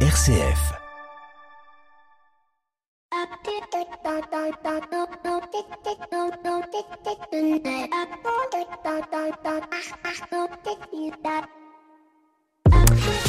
RCF.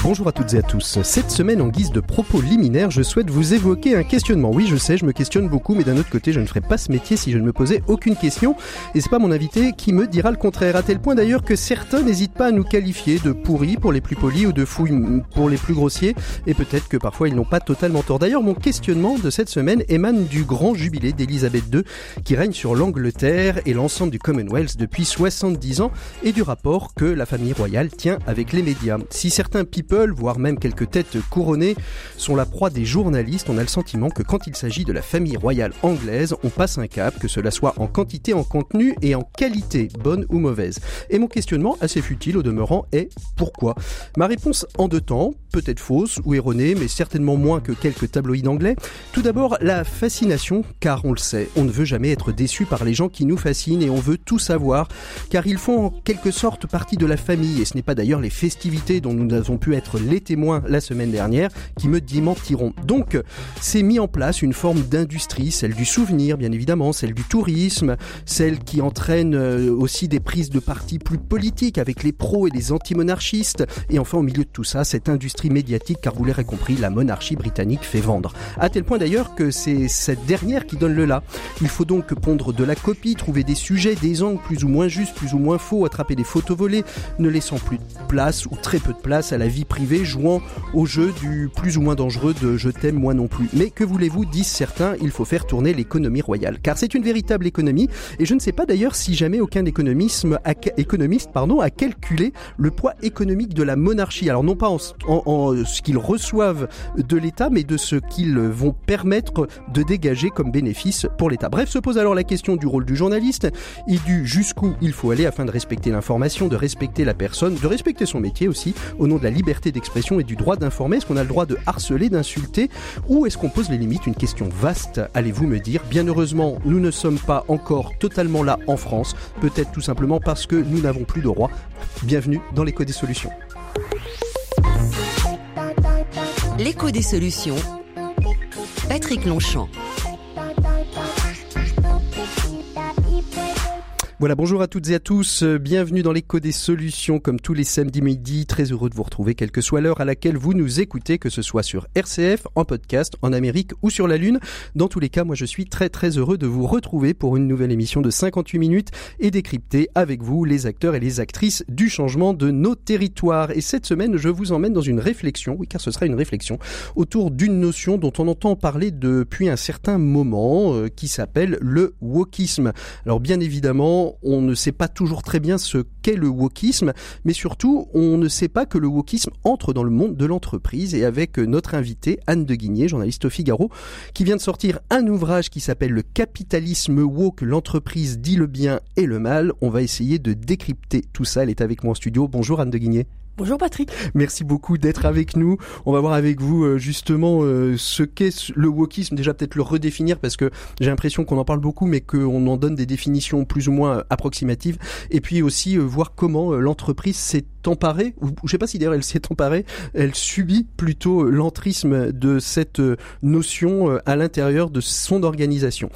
Bonjour à toutes et à tous. Cette semaine, en guise de propos liminaires, je souhaite vous évoquer un questionnement. Oui, je sais, je me questionne beaucoup, mais d'un autre côté, je ne ferais pas ce métier si je ne me posais aucune question. Et c'est pas mon invité qui me dira le contraire. À tel point d'ailleurs que certains n'hésitent pas à nous qualifier de pourris pour les plus polis ou de fouilles pour les plus grossiers. Et peut-être que parfois ils n'ont pas totalement tort. D'ailleurs, mon questionnement de cette semaine émane du grand jubilé d'Elisabeth II qui règne sur l'Angleterre et l'ensemble du Commonwealth depuis 70 ans et du rapport que la famille royale tient avec les médias. Si certains people voire même quelques têtes couronnées, sont la proie des journalistes. On a le sentiment que quand il s'agit de la famille royale anglaise, on passe un cap, que cela soit en quantité, en contenu et en qualité, bonne ou mauvaise. Et mon questionnement, assez futile au demeurant, est pourquoi? Ma réponse en deux temps, peut-être fausse ou erronée, mais certainement moins que quelques tabloïds anglais. Tout d'abord, la fascination, car on le sait, on ne veut jamais être déçu par les gens qui nous fascinent et on veut tout savoir, car ils font en quelque sorte partie de la famille, et ce n'est pas d'ailleurs les festivités dont nous avons pu être les témoins la semaine dernière qui me démentiront. Donc, c'est mis en place une forme d'industrie, celle du souvenir, bien évidemment, celle du tourisme, celle qui entraîne euh, aussi des prises de parti plus politiques avec les pros et les anti-monarchistes. Et enfin, au milieu de tout ça, cette industrie médiatique, car vous l'aurez compris, la monarchie britannique fait vendre. À tel point d'ailleurs que c'est cette dernière qui donne le là. Il faut donc pondre de la copie, trouver des sujets, des angles plus ou moins justes, plus ou moins faux, attraper des photos volées, ne laissant plus de place ou très peu de place à la vie privé jouant au jeu du plus ou moins dangereux de je t'aime moi non plus. Mais que voulez-vous, disent certains, il faut faire tourner l'économie royale. Car c'est une véritable économie, et je ne sais pas d'ailleurs si jamais aucun économiste pardon, a calculé le poids économique de la monarchie. Alors non pas en, en ce qu'ils reçoivent de l'État, mais de ce qu'ils vont permettre de dégager comme bénéfice pour l'État. Bref, se pose alors la question du rôle du journaliste et du jusqu'où il faut aller afin de respecter l'information, de respecter la personne, de respecter son métier aussi, au nom de la liberté d'expression et du droit d'informer Est-ce qu'on a le droit de harceler, d'insulter Ou est-ce qu'on pose les limites Une question vaste, allez-vous me dire? Bien heureusement, nous ne sommes pas encore totalement là en France, peut-être tout simplement parce que nous n'avons plus de roi. Bienvenue dans l'écho des solutions. L'écho des solutions. Patrick Longchamp. Voilà, bonjour à toutes et à tous. Bienvenue dans l'écho des solutions comme tous les samedis midi. Très heureux de vous retrouver, quelle que soit l'heure à laquelle vous nous écoutez, que ce soit sur RCF, en podcast, en Amérique ou sur la Lune. Dans tous les cas, moi je suis très très heureux de vous retrouver pour une nouvelle émission de 58 minutes et décrypter avec vous les acteurs et les actrices du changement de nos territoires. Et cette semaine, je vous emmène dans une réflexion, oui car ce sera une réflexion, autour d'une notion dont on entend parler depuis un certain moment, euh, qui s'appelle le wokisme. Alors bien évidemment, on ne sait pas toujours très bien ce qu'est le wokisme, mais surtout, on ne sait pas que le wokisme entre dans le monde de l'entreprise. Et avec notre invitée, Anne de Guigné, journaliste au Figaro, qui vient de sortir un ouvrage qui s'appelle Le capitalisme woke, l'entreprise dit le bien et le mal, on va essayer de décrypter tout ça. Elle est avec moi en studio. Bonjour Anne de Guigné. Bonjour Patrick. Merci beaucoup d'être avec nous. On va voir avec vous euh, justement euh, ce qu'est le wokisme, déjà peut-être le redéfinir parce que j'ai l'impression qu'on en parle beaucoup mais qu'on en donne des définitions plus ou moins approximatives et puis aussi euh, voir comment l'entreprise s'est emparée, ou je sais pas si d'ailleurs elle s'est emparée, elle subit plutôt l'entrisme de cette notion à l'intérieur de son organisation.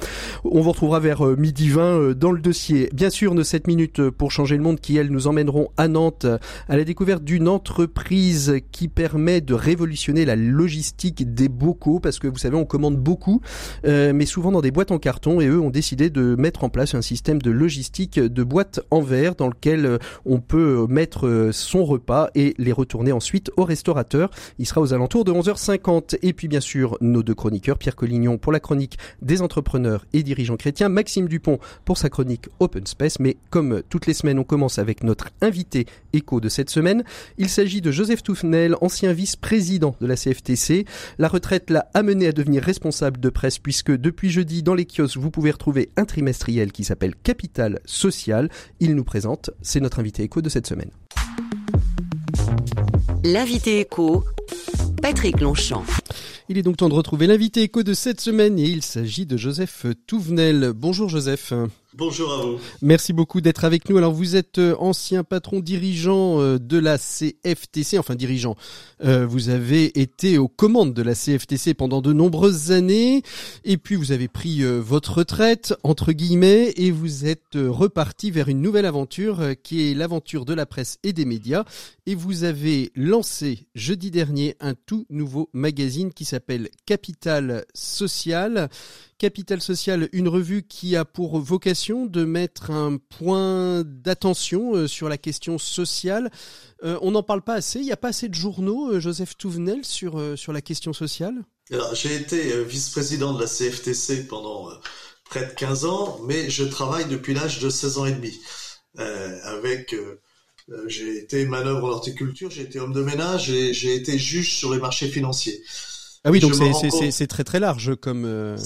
On vous retrouvera vers midi 20 dans le dossier. Bien sûr, nos 7 minutes pour changer le monde qui, elles, nous emmèneront à Nantes à la découverte d'une entreprise qui permet de révolutionner la logistique des bocaux, parce que vous savez, on commande beaucoup, euh, mais souvent dans des boîtes en carton, et eux ont décidé de mettre en place un système de logistique de boîtes en verre dans lequel euh, on peut mettre euh, son repas et les retourner ensuite au restaurateur. Il sera aux alentours de 11h50. Et puis bien sûr, nos deux chroniqueurs, Pierre Collignon pour la chronique des entrepreneurs et dirigeants chrétiens, Maxime Dupont pour sa chronique Open Space. Mais comme toutes les semaines, on commence avec notre invité écho de cette semaine. Il s'agit de Joseph Toufnel, ancien vice-président de la CFTC. La retraite l'a amené à devenir responsable de presse puisque depuis jeudi, dans les kiosques, vous pouvez retrouver un trimestriel qui s'appelle Capital Social. Il nous présente, c'est notre invité écho de cette semaine. L'invité écho, Patrick Longchamp. Il est donc temps de retrouver l'invité écho de cette semaine et il s'agit de Joseph Touvenel. Bonjour Joseph. Bonjour à vous. Merci beaucoup d'être avec nous. Alors vous êtes euh, ancien patron dirigeant euh, de la CFTC, enfin dirigeant. Euh, vous avez été aux commandes de la CFTC pendant de nombreuses années et puis vous avez pris votre retraite entre guillemets et vous êtes reparti vers une nouvelle aventure qui est l'aventure de la presse et des médias et vous avez lancé jeudi dernier un tout nouveau magazine qui s'appelle Capital Social Capital Social, une revue qui a pour vocation de mettre un point d'attention euh, sur la question sociale. Euh, on n'en parle pas assez, il n'y a pas assez de journaux, euh, Joseph Touvenel, sur, sur la question sociale? J'ai été vice-président de la CFTC pendant près de 15 ans, mais je travaille depuis l'âge de 16 ans et demi. avec j'ai été manœuvre en horticulture, j'ai été homme de ménage et j'ai été juge sur les marchés financiers. Ah oui, donc c'est très très large comme.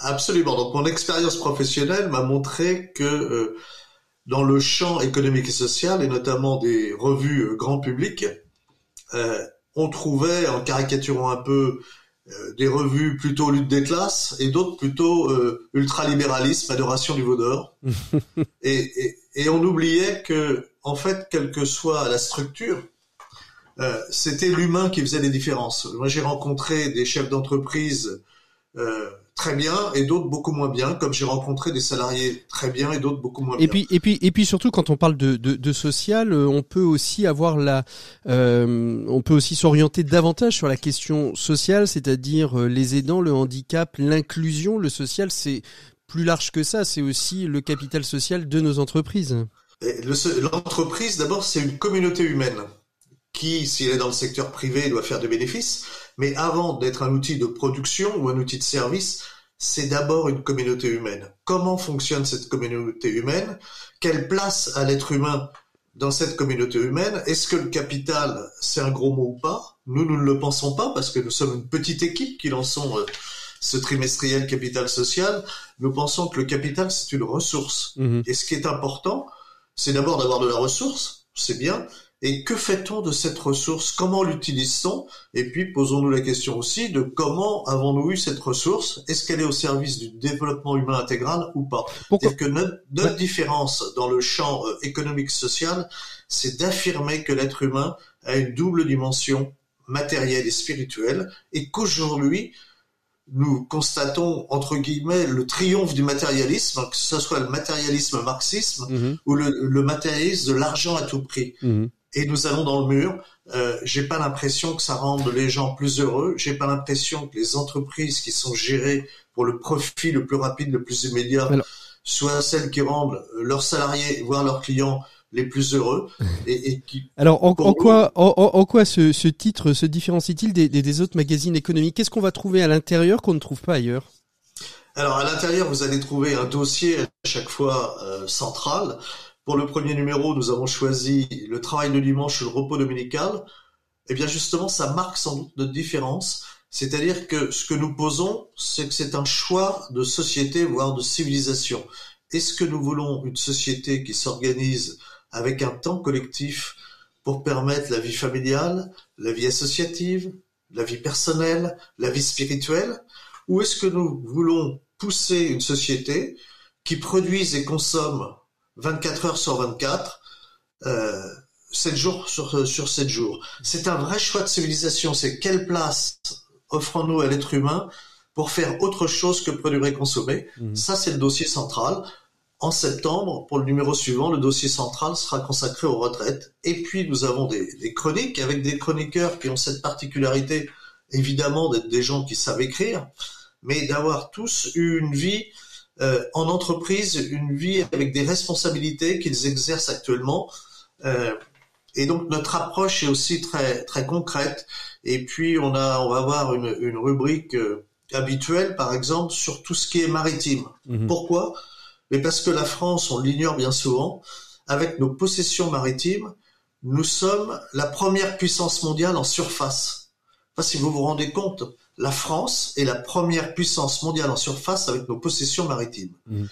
Absolument. Donc mon expérience professionnelle m'a montré que euh, dans le champ économique et social, et notamment des revues euh, grand public, euh, on trouvait, en caricaturant un peu, des revues plutôt lutte des classes et d'autres plutôt ultralibéralisme, adoration du vaudor. et, et, et, on oubliait que, en fait, quelle que soit la structure, c'était l'humain qui faisait les différences. Moi, j'ai rencontré des chefs d'entreprise euh, très bien et d'autres beaucoup moins bien, comme j'ai rencontré des salariés très bien et d'autres beaucoup moins et bien. Puis, et puis et puis surtout quand on parle de, de, de social, euh, on peut aussi avoir la, euh, on peut aussi s'orienter davantage sur la question sociale, c'est-à-dire euh, les aidants, le handicap, l'inclusion, le social, c'est plus large que ça, c'est aussi le capital social de nos entreprises. L'entreprise, d'abord, c'est une communauté humaine qui, si elle est dans le secteur privé, doit faire des bénéfices. Mais avant d'être un outil de production ou un outil de service, c'est d'abord une communauté humaine. Comment fonctionne cette communauté humaine? Quelle place a l'être humain dans cette communauté humaine? Est-ce que le capital, c'est un gros mot ou pas? Nous, nous ne le pensons pas parce que nous sommes une petite équipe qui lançons euh, ce trimestriel capital social. Nous pensons que le capital, c'est une ressource. Mmh Et ce qui est important, c'est d'abord d'avoir de la ressource, c'est bien, et que fait-on de cette ressource? Comment l'utilise-t-on Et puis posons-nous la question aussi de comment avons-nous eu cette ressource? Est-ce qu'elle est au service du développement humain intégral ou pas? C'est que notre, différence dans le champ euh, économique-social, c'est d'affirmer que l'être humain a une double dimension matérielle et spirituelle, et qu'aujourd'hui, nous constatons entre guillemets le triomphe du matérialisme, que ce soit le matérialisme marxisme mm-hmm. ou le, matérialisme de l'argent à tout prix. Mm-hmm et nous allons dans le mur. Euh, j'ai pas l'impression que ça rende les gens plus heureux. J'ai pas l'impression que les entreprises qui sont gérées pour le profit le plus rapide, le plus immédiat, soient celles qui rendent leurs salariés, voire leurs clients, les plus heureux. Et, et qui, Alors, en, quoi, en, en, quoi ce, ce, titre se différencie-t-il des autres magazines économiques? Qu'est-ce qu'on va trouver à l'intérieur qu'on ne trouve pas ailleurs? Alors à l'intérieur, vous allez trouver un dossier à chaque fois euh, central pour le premier numéro, nous avons choisi le travail de dimanche le repos dominical. Eh bien, justement, ça marque sans doute notre différence. C'est-à-dire que ce que nous posons, c'est que c'est un choix de société, voire de civilisation. Est-ce que nous voulons une société qui s'organise avec un temps collectif pour permettre la vie familiale, la vie associative, la vie personnelle, la vie spirituelle? Ou est-ce que nous voulons pousser une société qui produise et consomme 24 heures sur 24, euh, 7 jours sur, sur 7 jours. C'est un vrai choix de civilisation. C'est quelle place offrons-nous à l'être humain pour faire autre chose que produire et consommer. Mmh. Ça, c'est le dossier central. En septembre, pour le numéro suivant, le dossier central sera consacré aux retraites. Et puis, nous avons des, des chroniques avec des chroniqueurs qui ont cette particularité, évidemment, d'être des gens qui savent écrire, mais d'avoir tous eu une vie euh, en entreprise une vie avec des responsabilités qu'ils exercent actuellement. Euh, et donc notre approche est aussi très très concrète. Et puis on a on va avoir une, une rubrique euh, habituelle, par exemple, sur tout ce qui est maritime. Mhm. Pourquoi? Mais parce que la France, on l'ignore bien souvent, avec nos possessions maritimes, nous sommes la première puissance mondiale en surface. Enfin, si vous vous rendez compte, la France est la première puissance mondiale en surface avec nos possessions maritimes. Mmh.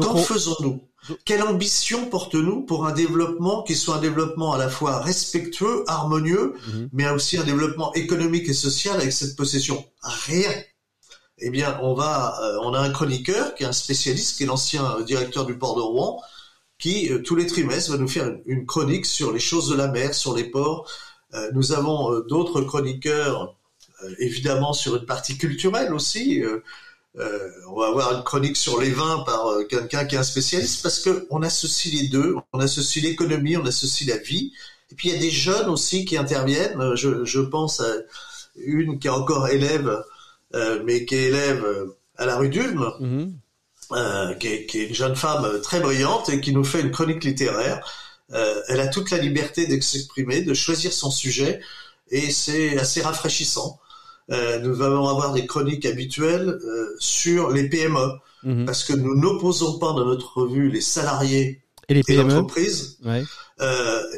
Qu'en faisons-nous? Quelle ambition porte-nous pour un développement qui soit un développement à la fois respectueux, harmonieux, mmh. mais aussi un développement économique et social avec cette possession? Rien. eh bien, on va, euh, on a un chroniqueur qui est un spécialiste, qui est l'ancien directeur du port de Rouen, qui tous les trimestres va nous faire une, chronique sur les choses de la mer, sur les ports. nous avons d'autres chroniqueurs, évidemment sur une partie culturelle aussi. on va avoir une chronique sur les vins par quelqu'un qui est un spécialiste parce que on associe les deux, on associe l'économie, on associe la vie. Et puis il y a des jeunes aussi qui interviennent. Je, je pense à une qui est encore élève, euh, mais qui est élève euh, à la rue d'Ulm, mhm. euh, qui, est, qui, est, une jeune femme très brillante et qui nous fait une chronique littéraire. Euh, elle a toute la liberté d'exprimer, de choisir son sujet, et c'est assez rafraîchissant. Euh, nous allons avoir des chroniques habituelles sur les PME, mhm. parce que nous n'opposons pas dans notre revue les salariés et les PME. entreprises, ouais.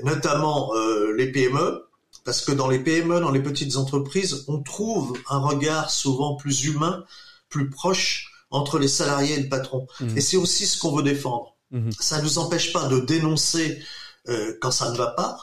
notamment les PME, parce que dans les PME, dans les petites entreprises, on trouve un regard souvent plus humain, plus proche entre les salariés et le patron. Mmh. Et c'est aussi ce qu'on veut défendre. Mmh. Ça ne nous empêche pas de dénoncer euh, quand ça ne va pas.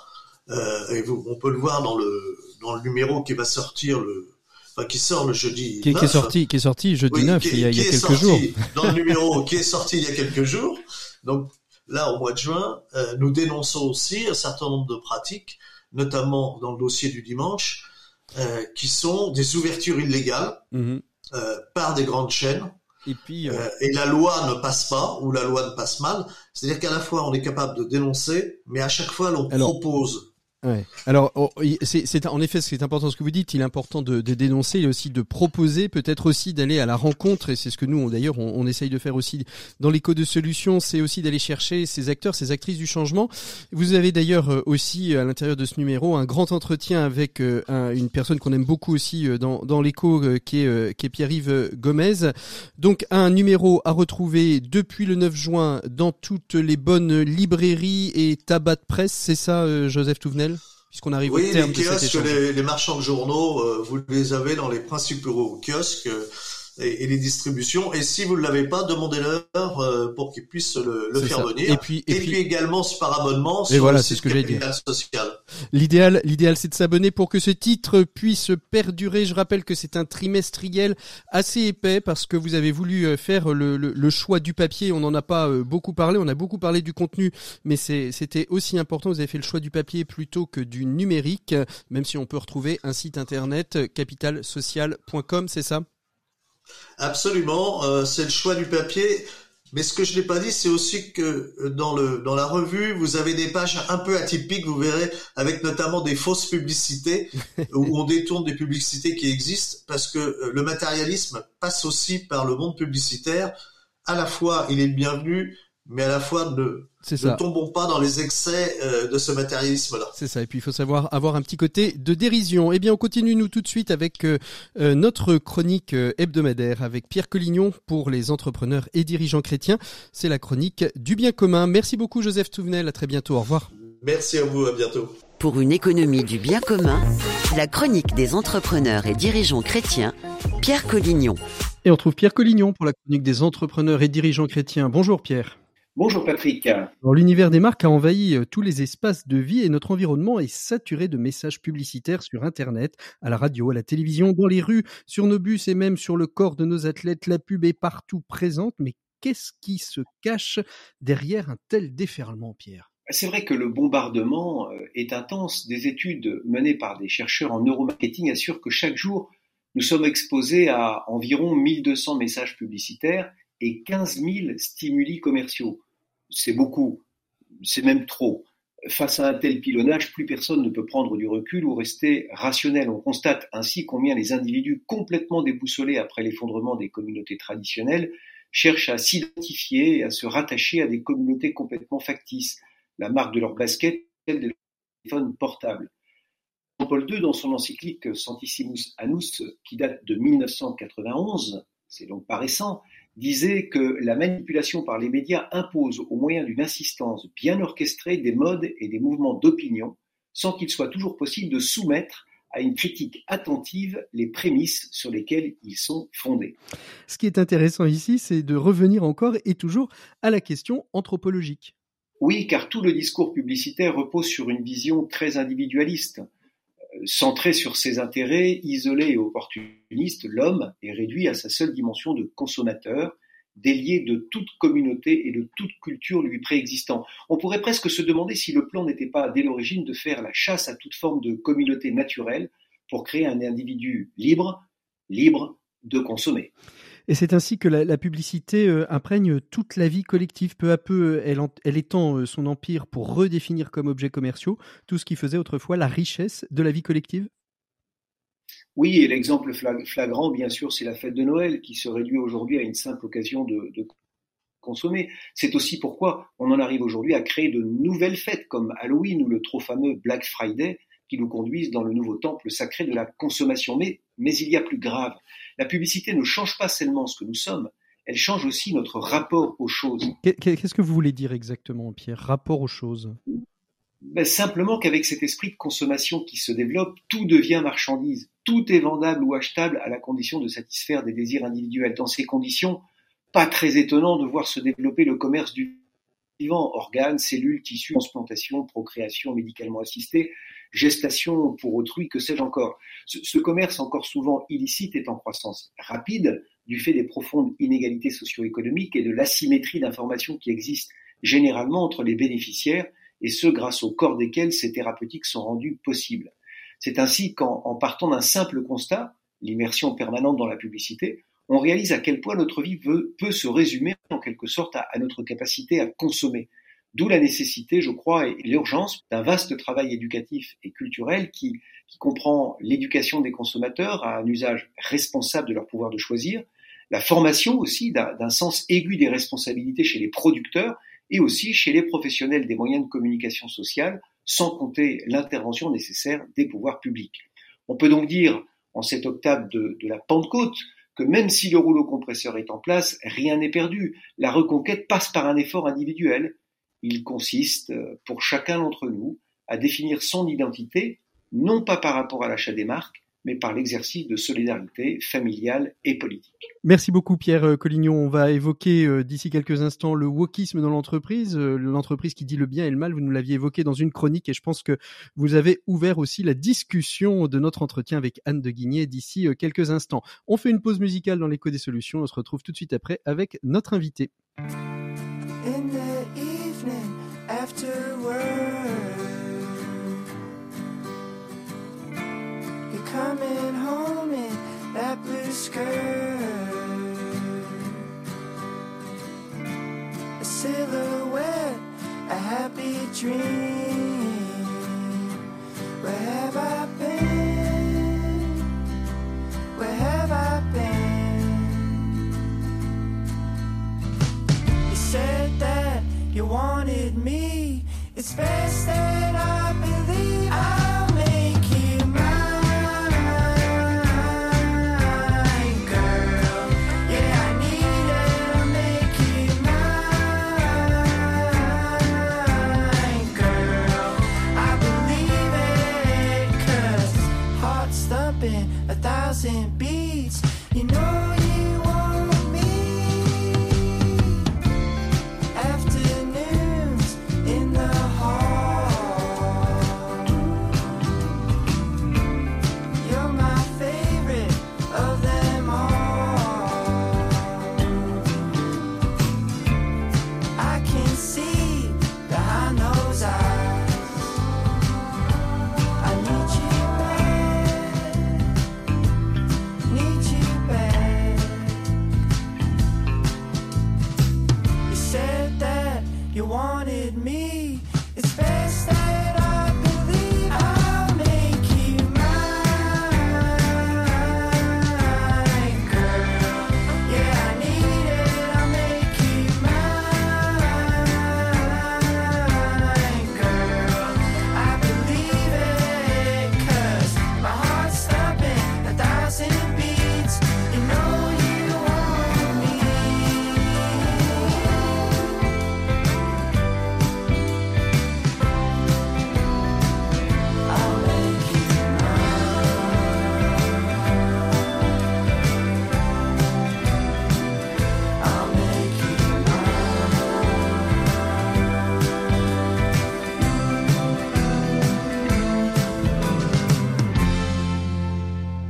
Euh, et vous, on peut le voir dans le dans le numéro qui va sortir le enfin, qui sort le jeudi qui, 9, qui est sorti qui est sorti jeudi 9 il y a, il y a quelques jours dans le numéro qui est sorti il y a quelques jours donc là au mois de juin euh, nous dénonçons aussi un certain nombre de pratiques notamment dans le dossier du dimanche, euh, qui sont des ouvertures illégales mhm. euh, par des grandes chaînes. Et, puis, euh, et la loi ne passe pas ou la loi ne passe mal. C'est-à-dire qu'à la fois on est capable de dénoncer, mais à chaque fois l'on propose Ouais. Alors, oh, c'est en effet ce qui est important ce que vous dites. Il est important de, de dénoncer et aussi de proposer, peut-être aussi d'aller à la rencontre. Et c'est ce que nous, d'ailleurs, on, on, essaye de faire aussi dans l'écho de solutions. C'est aussi d'aller chercher ces acteurs, ces actrices du changement. Vous avez d'ailleurs euh, aussi à l'intérieur de ce numéro un grand entretien avec euh, une personne qu'on aime beaucoup aussi euh, dans, dans l'écho, qui est, qui est Pierre-Yves Gomez. Donc un numéro à retrouver depuis le 9 juin dans toutes les bonnes librairies et tabac de presse. C'est ça, Joseph Touvenel? Puisqu'on arrive oui, au terme les kiosques, les, les, marchands de journaux, euh, vous les avez dans les principaux kiosques. Euh, et, les distributions. Et si vous ne l'avez pas, demandez-leur euh, pour qu'ils puissent le, le faire venir. Et puis, et, puis, également par abonnement. Et voilà, c'est ce que j'ai dit. L'idéal, l'idéal, c'est de s'abonner pour que ce titre puisse perdurer. Je rappelle que c'est un trimestriel assez épais parce que vous avez voulu euh, faire le, le, le choix du papier. On n'en a pas euh, beaucoup parlé. On a beaucoup parlé du contenu, mais c'était aussi important. Vous avez fait le choix du papier plutôt que du numérique, même si on peut retrouver un site internet capitalsocial.com, c'est ça? Absolument, euh, c'est le choix du papier. Mais ce que je n'ai pas dit, c'est aussi que euh, dans le dans la revue, vous avez des pages un peu atypiques, vous verrez, avec notamment des fausses publicités où on détourne des publicités qui existent, parce que euh, le matérialisme passe aussi par le monde publicitaire. À la fois, il est bienvenu, mais à la fois ne, ne tombons pas dans les excès euh, de ce matérialisme-là. C'est ça. Et puis il faut savoir avoir un petit côté de dérision. Eh bien, on continue nous tout de suite avec euh, euh, notre chronique hebdomadaire avec Pierre Collignon pour les entrepreneurs et dirigeants chrétiens. C'est la chronique du bien commun. Merci beaucoup Joseph Touvenel. À très bientôt. Au revoir. Merci à vous. À bientôt. Pour une économie du bien commun, la chronique des entrepreneurs et dirigeants chrétiens, Pierre Collignon. Et on trouve Pierre Collignon pour la chronique des entrepreneurs et dirigeants chrétiens. Bonjour Pierre. Bonjour Patrick. L'univers des marques a envahi euh, tous les espaces de vie et notre environnement est saturé de messages publicitaires sur Internet, à la radio, à la télévision, dans les rues, sur nos bus et même sur le corps de nos athlètes. La pub est partout présente, mais qu'est-ce qui se cache derrière un tel déferlement, Pierre? C'est vrai que le bombardement euh, est intense. Des études menées par des chercheurs en neuromarketing assurent que chaque jour, nous sommes exposés à environ 1200 messages publicitaires et 15 000 stimuli commerciaux c'est beaucoup, c'est même trop. Face à un tel pilonnage, plus personne ne peut prendre du recul ou rester rationnel. On constate ainsi combien les individus complètement déboussolés après l'effondrement des communautés traditionnelles cherchent à s'identifier et à se rattacher à des communautés complètement factices. La marque de leur basket, celle des téléphones portables. Jean-Paul II, dans son encyclique Santissimus Annus, qui date de 1991, c'est donc pas récent, disait que la manipulation par les médias impose au moyen d'une insistance bien orchestrée des modes et des mouvements d'opinion, sans qu'il soit toujours possible de soumettre à une critique attentive les prémices sur lesquelles ils sont fondés. Ce qui est intéressant ici, c'est de revenir encore et toujours à la question anthropologique. Oui, car tout le discours publicitaire repose sur une vision très individualiste. Centré sur ses intérêts, isolé et opportuniste, l'homme est réduit à sa seule dimension de consommateur, délié de toute communauté et de toute culture lui préexistant. On pourrait presque se demander si le plan n'était pas dès l'origine de faire la chasse à toute forme de communauté naturelle pour créer un individu libre, libre de consommer. Et c'est ainsi que la, publicité euh, imprègne toute la vie collective. Peu à peu, elle, elle étend euh, son empire pour redéfinir comme objets commerciaux tout ce qui faisait autrefois la richesse de la vie collective. Oui, et l'exemple flagrant, bien sûr, c'est la fête de Noël qui se réduit aujourd'hui à une simple occasion de consommer. C'est aussi pourquoi on en arrive aujourd'hui à créer de nouvelles fêtes comme Halloween ou le trop fameux Black Friday qui nous conduisent dans le nouveau temple sacré de la consommation. Mais, mais il y a plus grave. La publicité ne change pas seulement ce que nous sommes, elle change aussi notre rapport aux choses. Qu'est-ce que vous voulez dire exactement, Pierre? Rapport aux choses? Ben, Simplement qu'avec cet esprit de consommation qui se développe, tout devient marchandise. Tout est vendable ou achetable à la condition de satisfaire des désirs individuels. Dans ces conditions, pas très étonnant de voir se développer le commerce du vivant, organes, cellules, tissus, transplantation, procréation médicalement assistée, gestation pour autrui, que sais-je encore. Ce, commerce encore souvent illicite est en croissance rapide du fait des profondes inégalités socio-économiques et de l'asymétrie d'informations qui existent généralement entre les bénéficiaires et ceux grâce au corps desquels ces thérapeutiques sont rendues possibles. C'est ainsi qu'en partant d'un simple constat, l'immersion permanente dans la publicité, on réalise à quel point notre vie peut se résumer en quelque sorte à, notre capacité à consommer. D'où la nécessité, je crois, et l'urgence d'un vaste travail éducatif et culturel qui, comprend l'éducation des consommateurs à un usage responsable de leur pouvoir de choisir, la formation aussi d'un sens aigu des responsabilités chez les producteurs et aussi chez les professionnels des moyens de communication sociale, sans compter l'intervention nécessaire des pouvoirs publics. On peut donc dire, en cette octave de, de la Pentecôte, que même si le rouleau compresseur est en place, rien n'est perdu. La reconquête passe par un effort individuel. Il consiste, euh, pour chacun d'entre nous, à définir son identité, non pas par rapport à l'achat des marques, mais par l'exercice de solidarité familiale et politique. Merci beaucoup Pierre euh, Collignon. On va évoquer euh, d'ici quelques instants le wokisme dans l'entreprise, l'entreprise qui dit le bien et le mal. Vous nous l'aviez évoqué dans une chronique et je pense que vous avez ouvert aussi la discussion de notre entretien avec Anne de Guigné d'ici quelques instants. On fait une pause musicale dans l'écho des solutions. On se retrouve tout de suite après avec notre invité. Coming home in that blue skirt. A silhouette, a happy dream. Where have I been? Where have I been? You said that you wanted me. It's best that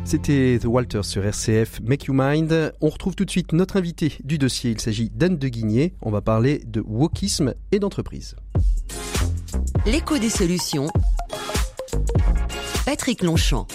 C'était The Walters sur RCF Make You Mind. On retrouve tout de suite notre invité du dossier. Il s'agit d'Anne de Guigné. On va parler de wokisme et d'entreprise. L'écho des solutions. Patrick Longchamp.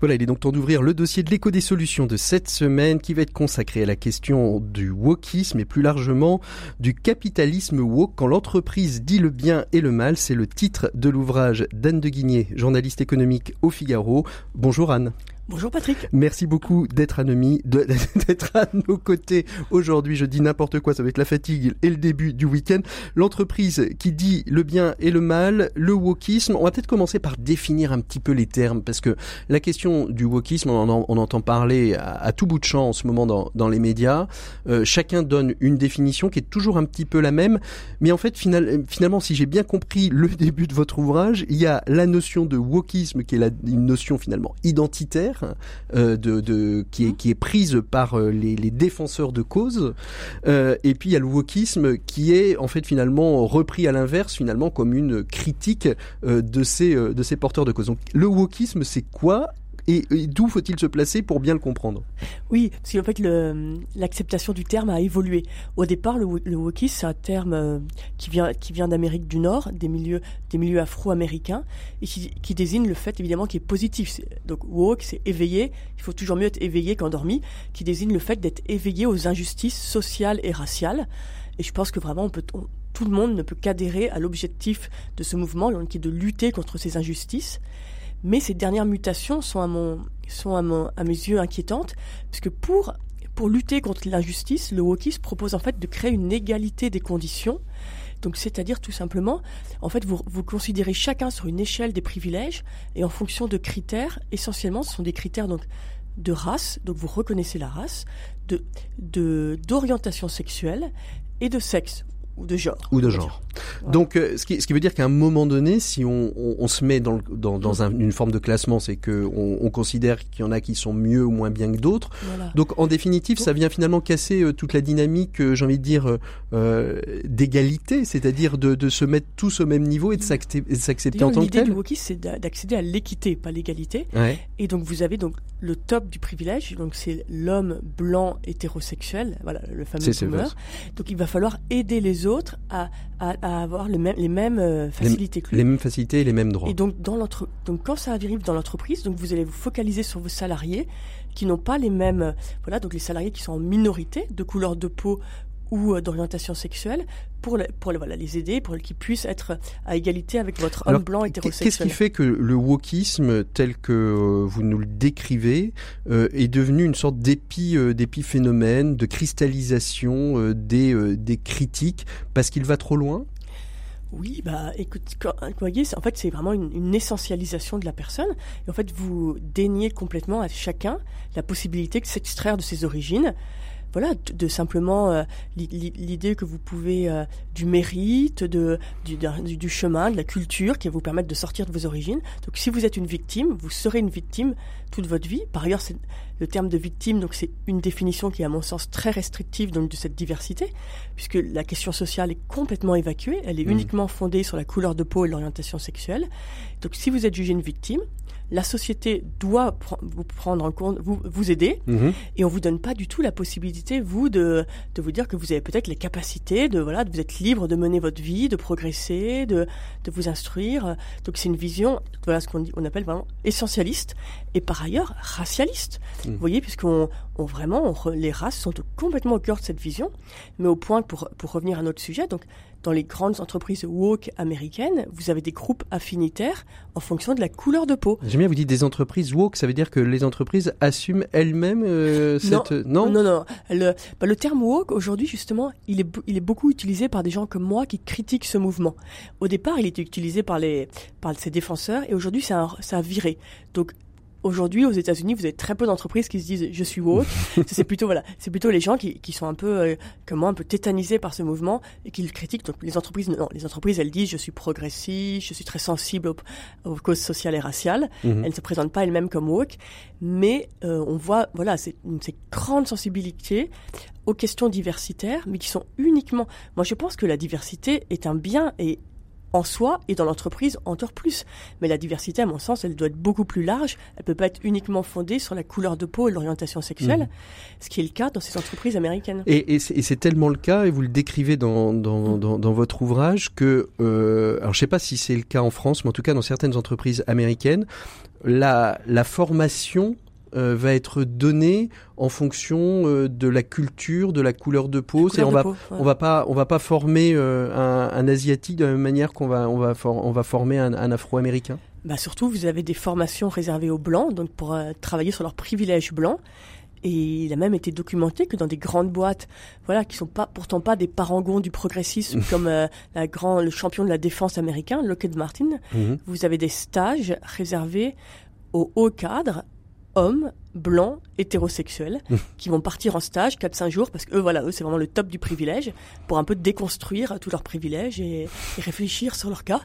Voilà, il est donc temps d'ouvrir le dossier de l'écho des solutions de cette semaine qui va être consacré à la question du wokisme et plus largement du capitalisme woke quand l'entreprise dit le bien et le mal. C'est le titre de l'ouvrage d'Anne de Guigné, journaliste économique au Figaro. Bonjour Anne. Bonjour Patrick. Merci beaucoup d'être à, nos côtés aujourd'hui. Je dis n'importe quoi, ça va être la fatigue et le début du week-end. L'entreprise qui dit le bien et le mal, le wokisme. On va peut-être commencer par définir un petit peu les termes parce que la question du wokisme, on, on entend parler à, tout bout de champ en ce moment dans, les médias. Euh, chacun donne une définition qui est toujours un petit peu la même, mais en fait final, finalement, si j'ai bien compris le début de votre ouvrage, il y a la notion de wokisme qui est une notion finalement identitaire euh, de, qui, est, qui est prise par euh, les, défenseurs de cause. Euh, et puis il y a le wokisme qui est en fait finalement repris à l'inverse finalement comme une critique de ces de ces porteurs de cause. Donc le wokisme c'est quoi et, d'où faut-il se placer pour bien le comprendre? Oui, parce qu'en fait, l'acceptation du terme a évolué. Au départ, le, le c'est un terme euh, qui vient, qui vient d'Amérique du Nord, des milieux, des milieux afro-américains, et qui, désigne le fait, évidemment, qui est positif. Donc, woke, c'est éveillé. Il faut toujours mieux être éveillé qu'endormi, qui désigne le fait d'être éveillé aux injustices sociales et raciales. Et je pense que vraiment, tout le monde ne peut qu'adhérer à l'objectif de ce mouvement, qui est de lutter contre ces injustices. Mais ces dernières mutations sont à, mes yeux inquiétantes, puisque pour, pour lutter contre l'injustice, le wokisme propose en fait de créer une égalité des conditions. C'est-à-dire tout simplement, en fait, vous, considérez chacun sur une échelle des privilèges et en fonction de critères. Essentiellement, ce sont des critères de race, donc vous reconnaissez la race, d'orientation sexuelle et de sexe ou de genre. Ou de genre. Donc, euh, ce, qui, ce qui veut dire qu'à un moment donné, si on, on, on se met dans, dans, dans un, une forme de classement, c'est que on, on considère qu'il y en a qui sont mieux ou moins bien que d'autres. Voilà. Donc, en définitive, ça vient finalement casser euh, toute la dynamique, euh, j'ai envie de dire, d'égalité, c'est-à-dire de, de, se mettre tous au même niveau et de s'accepter en tant que tel. L'idée du wokisme, c'est d'accéder à l'équité, pas l'égalité. Ouais. Et donc, vous avez donc le top du privilège, donc c'est l'homme blanc hétérosexuel, voilà, le fameux boomer. Donc, il va falloir aider les autres à, à, avoir les mêmes, les mêmes euh, facilités les, Les mêmes facilités et les mêmes droits. Et donc, dans donc quand ça arrive dans l'entreprise, donc vous allez vous focaliser sur vos salariés qui n'ont pas les mêmes, euh, voilà, donc les salariés qui sont en minorité de couleur de peau ou euh, d'orientation sexuelle pour, les, pour les, voilà, les aider, pour qu'ils puissent être à égalité avec votre homme blanc hétérosexuel. Qu'est-ce qui fait que le wokisme tel que euh, vous nous le décrivez euh, est devenu une sorte d'épi, euh, d'épiphénomène, de cristallisation euh, des, des critiques parce qu'il va trop loin? Oui, bah écoute, vous voyez, en fait, c'est vraiment une, une, essentialisation de la personne. Et en fait, vous déniez complètement à chacun la possibilité de s'extraire de ses origines voilà, de, simplement euh, l'idée que vous pouvez euh, du mérite, de, du, du, chemin, de la culture qui va vous permettre de sortir de vos origines. Donc si vous êtes une victime, vous serez une victime toute votre vie. Par ailleurs, c'est le terme de victime, donc c'est une définition qui est à mon sens très restrictive donc, de cette diversité, puisque la question sociale est complètement évacuée, elle est mmh. uniquement fondée sur la couleur de peau et l'orientation sexuelle. Donc si vous êtes jugé une victime, la société doit vous prendre en compte, vous, vous aider, mmh. et on vous donne pas du tout la possibilité, vous, de, de vous dire que vous avez peut-être les capacités de, voilà, de vous être libre de mener votre vie, de progresser, de, de vous instruire. Donc c'est une vision, voilà ce qu'on on appelle vraiment essentialiste, et par ailleurs racialiste. Mmh. Vous voyez, puisqu'on on, vraiment, on, les races sont complètement au cœur de cette vision, mais au point, pour, pour revenir à notre sujet, donc dans les grandes entreprises woke américaines, vous avez des groupes affinitaires en fonction de la couleur de peau. J'aime bien vous dites des entreprises woke, ça veut dire que les entreprises assument elles-mêmes euh, cette... Non, non, non. Le, bah, le terme woke, aujourd'hui, justement, il est, il est beaucoup utilisé par des gens comme moi qui critiquent ce mouvement. Au départ, il était utilisé par, les, par ses défenseurs et aujourd'hui, ça a viré. Donc, aujourd'hui aux États-Unis, vous avez très peu d'entreprises qui se disent je suis woke. c'est plutôt voilà, c'est plutôt les gens qui, qui sont un peu euh, comme moi un peu tétanisés par ce mouvement et qui le critiquent. Donc les entreprises non, les entreprises elles disent je suis progressiste, je suis très sensible aux, causes sociales et raciales. Mhm. Elles ne se présentent pas elles-mêmes comme woke, mais euh, on voit voilà, c'est une ces grandes sensibilités aux questions diversitaires, mais qui sont uniquement. Moi, je pense que la diversité est un bien et en soi et dans l'entreprise encore plus. Mais la diversité, à mon sens, elle doit être beaucoup plus large. Elle peut pas être uniquement fondée sur la couleur de peau et l'orientation sexuelle, mmh. ce qui est le cas dans ces entreprises américaines. Et, c'est tellement le cas, et vous le décrivez dans, dans, dans, dans votre ouvrage, que, euh, alors je sais pas si c'est le cas en France, mais en tout cas dans certaines entreprises américaines, la, la formation euh, va être donné en fonction euh, de la culture, de la couleur de peau. C'est on va on va pas on va pas former euh, un, asiatique de la même manière qu'on va on va on va former un, afro-américain. Bah surtout vous avez des formations réservées aux blancs donc pour travailler sur leurs privilèges blancs. Et il a même été documenté que dans des grandes boîtes, voilà, qui sont pas pourtant pas des parangons du progressisme comme la grand, le champion de la défense américain, Lockheed Martin, mhm. vous avez des stages réservés aux hauts cadres hommes blancs hétérosexuels mmh. qui vont partir en stage 4-5 jours parce que eux voilà eux c'est vraiment le top du privilège pour un peu déconstruire tous leurs privilèges et, réfléchir sur leur cas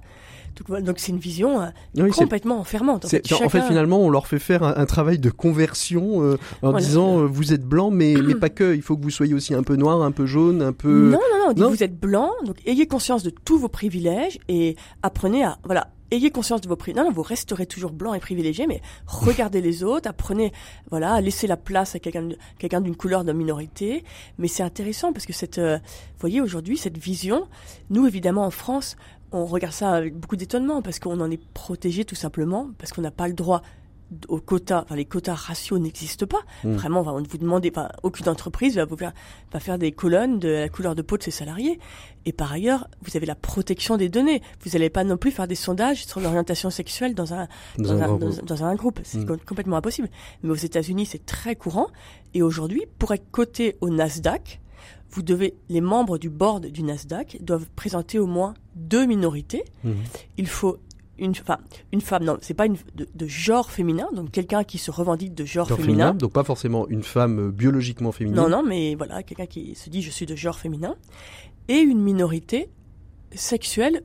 donc c'est une vision euh, complètement enfermante. En fait, en fait, finalement, on leur fait faire un, travail de conversion euh, en disant euh, vous êtes blanc, mais, mais pas que. Il faut que vous soyez aussi un peu noir, un peu jaune, un peu. Non, non, non. vous êtes blanc, donc ayez conscience de tous vos privilèges et apprenez à voilà ayez conscience de vos privilèges. Non, vous resterez toujours blanc et privilégié, mais regardez les autres, apprenez, voilà, laissez la place à quelqu'un, quelqu'un d'une couleur de minorité. Mais c'est intéressant parce que cette, euh, voyez, aujourd'hui, cette vision, nous, évidemment, en France, on regarde ça avec beaucoup d'étonnement parce qu'on en est protégé tout simplement, parce qu'on n'a pas le droit aux quotas, enfin les quotas raciaux n'existent pas. Hmm. Vraiment, on va vous demander, enfin, aucune entreprise va vous faire, va faire des colonnes de la couleur de peau de ses salariés. Et par ailleurs, vous avez la protection des données. Vous n'allez pas non plus faire des sondages sur l'orientation sexuelle dans un, dans, un, dans, un, groupe. C'est hmm. complètement impossible. Mais aux États-Unis, c'est très courant. Et aujourd'hui, pour être coté au Nasdaq, vous devez, les membres du board du Nasdaq doivent présenter au moins deux minorités. Hmm. Il faut une, enfin, une femme, non, c'est pas une, de, genre féminin, donc quelqu'un qui se revendique de genre, féminin. Donc pas forcément une femme euh, biologiquement féminine. Non, non, mais voilà, quelqu'un qui se dit je suis de genre féminin. Et une minorité sexuelle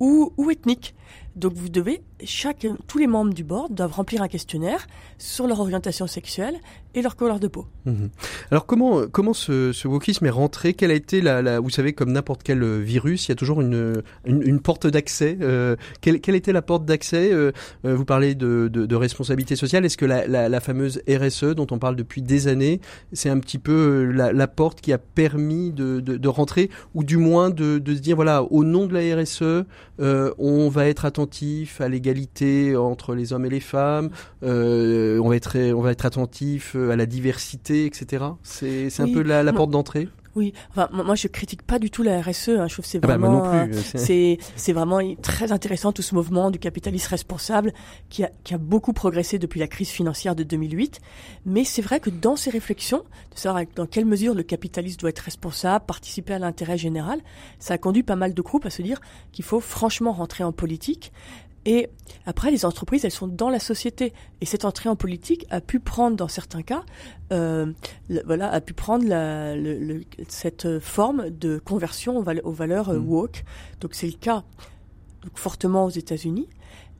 ou, ou ethnique. Donc vous devez, chaque, tous les membres du board doivent remplir un questionnaire sur leur orientation sexuelle et leur couleur de peau. Mhm. Alors comment comment ce, ce wokisme est rentré? Quelle a été la, la vous savez comme n'importe quel euh, virus, il y a toujours une une, porte d'accès. Euh, quelle, quelle était la porte d'accès? Euh, euh, Vous parlez de, de, de responsabilité sociale. Est-ce que la, la, la, fameuse RSE dont on parle depuis des années, c'est un petit peu la, porte qui a permis de, de, rentrer? Ou du moins de, se dire voilà au nom de la RSE, on va être attentif à l'égalité entre les hommes et les femmes, euh, on, va être, on va être attentif euh, à la diversité, etc. C'est un peu la, porte d'entrée? Oui, enfin, moi je critique pas du tout la RSE. Hein. Je trouve c'est ah bah, vraiment, euh, c'est c'est vraiment très intéressant tout ce mouvement du capitalisme responsable qui a, qui a beaucoup progressé depuis la crise financière de 2008. Mais c'est vrai que dans ces réflexions, de savoir dans quelle mesure le capitalisme doit être responsable, participer à l'intérêt général, ça a conduit pas mal de groupes à se dire qu'il faut franchement rentrer en politique, et après, les entreprises, elles sont dans la société. Et cette entrée en politique a pu prendre, dans certains cas, euh, voilà, a pu prendre la, le, cette forme de conversion aux, aux valeurs euh, mmh. woke. Donc c'est le cas donc, fortement aux États-Unis.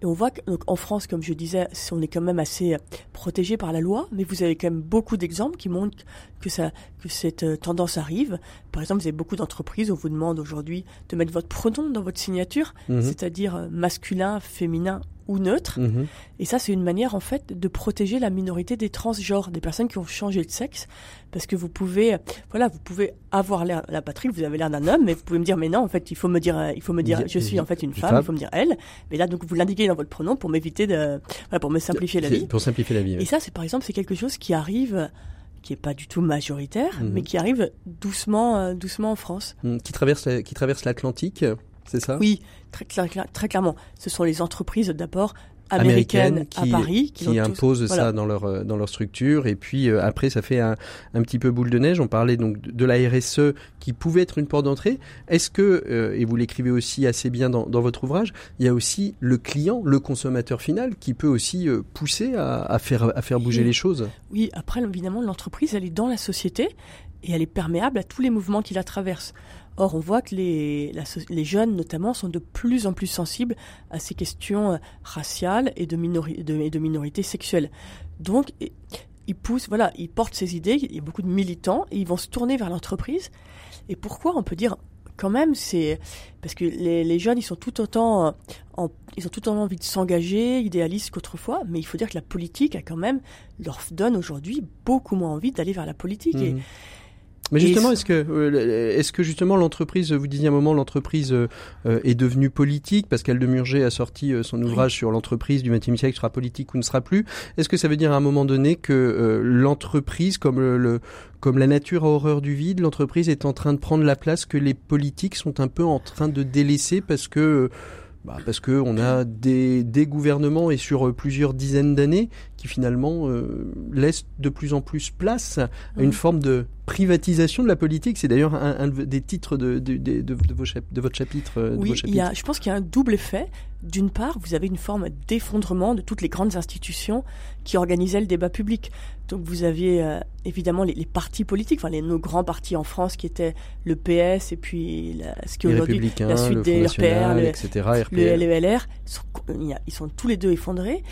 Et on voit qu'en France, comme je disais, on est quand même assez euh, protégé par la loi, mais vous avez quand même beaucoup d'exemples qui montrent que, ça, que cette euh, tendance arrive. Par exemple, vous avez beaucoup d'entreprises, on vous demande aujourd'hui de mettre votre pronom dans votre signature, mhm. c'est-à-dire euh, masculin, féminin ou neutre. Mhm. Et ça, c'est une manière, en fait, de protéger la minorité des transgenres, des personnes qui ont changé de sexe. Parce que vous pouvez, voilà, vous pouvez avoir l'air, la patrie, vous avez l'air d'un homme, mais vous pouvez me dire, mais non, en fait, il faut me dire, il faut me dire, je suis en fait une femme, il faut me dire elle. Mais là, donc, vous l'indiquez dans votre pronom pour m'éviter de, voilà, pour me simplifier la vie. Pour simplifier la vie. Et ça, c'est par exemple, c'est quelque chose qui arrive qui est pas du tout majoritaire, mhm. mais qui arrive doucement, euh, doucement en France. Mmh, qui traverse, qui traverse l'Atlantique c'est ça? Oui, très, très, clairement. Ce sont les entreprises d'abord américaines, qui, à Paris qui, imposent ça dans leur euh, dans leur structure. Et puis euh, après ça fait un, un, petit peu boule de neige. On parlait donc de la RSE qui pouvait être une porte d'entrée. Est-ce que euh, et vous l'écrivez aussi assez bien dans, dans, votre ouvrage il y a aussi le client le consommateur final qui peut aussi pousser à, à, faire à faire bouger les choses? Oui après évidemment l'entreprise elle est dans la société et elle est perméable à tous les mouvements qui la traversent Or, on voit que les, jeunes, notamment, sont de plus en plus sensibles à ces questions euh, raciales et de, minori de, minorités sexuelles. Donc, ils poussent, voilà, ils portent ces idées, il y a beaucoup de militants, et ils vont se tourner vers l'entreprise. Et pourquoi on peut dire quand même, c'est parce que les, jeunes, ils sont tout autant, en, ils ont tout autant envie de s'engager, idéalistes qu'autrefois, mais il faut dire que la politique a quand même leur donne aujourd'hui beaucoup moins envie d'aller vers la politique. Mhm. Mais justement, est-ce que, euh, est-ce que justement l'entreprise, vous disiez un moment, l'entreprise euh, est devenue politique parce de Murger a sorti euh, son ouvrage sur l'entreprise du XXe siècle sera politique ou ne sera plus? Est-ce que ça veut dire à un moment donné que euh, l'entreprise, comme le, le, comme la nature a horreur du vide, l'entreprise est en train de prendre la place que les politiques sont un peu en train de délaisser parce que bah parce que on a des, des gouvernements et sur plusieurs dizaines d'années qui finalement euh, laissent de plus en plus place à une forme de privatisation de la politique. C'est d'ailleurs un, un, des titres de, de, de, de, vos de votre chapitre. De oui, vos. Il y a, je pense qu'il y a un double effet. D'une part, vous avez une forme d'effondrement de toutes les grandes institutions qui organisaient le débat public. Donc vous aviez euh, évidemment les, les, partis politiques, enfin les, nos grands partis en France qui étaient le PS et puis la, ce qui est aujourd'hui la suite le des RPR, le, etc., RPR. le LELR. Ils sont, ils sont tous les deux effondrés.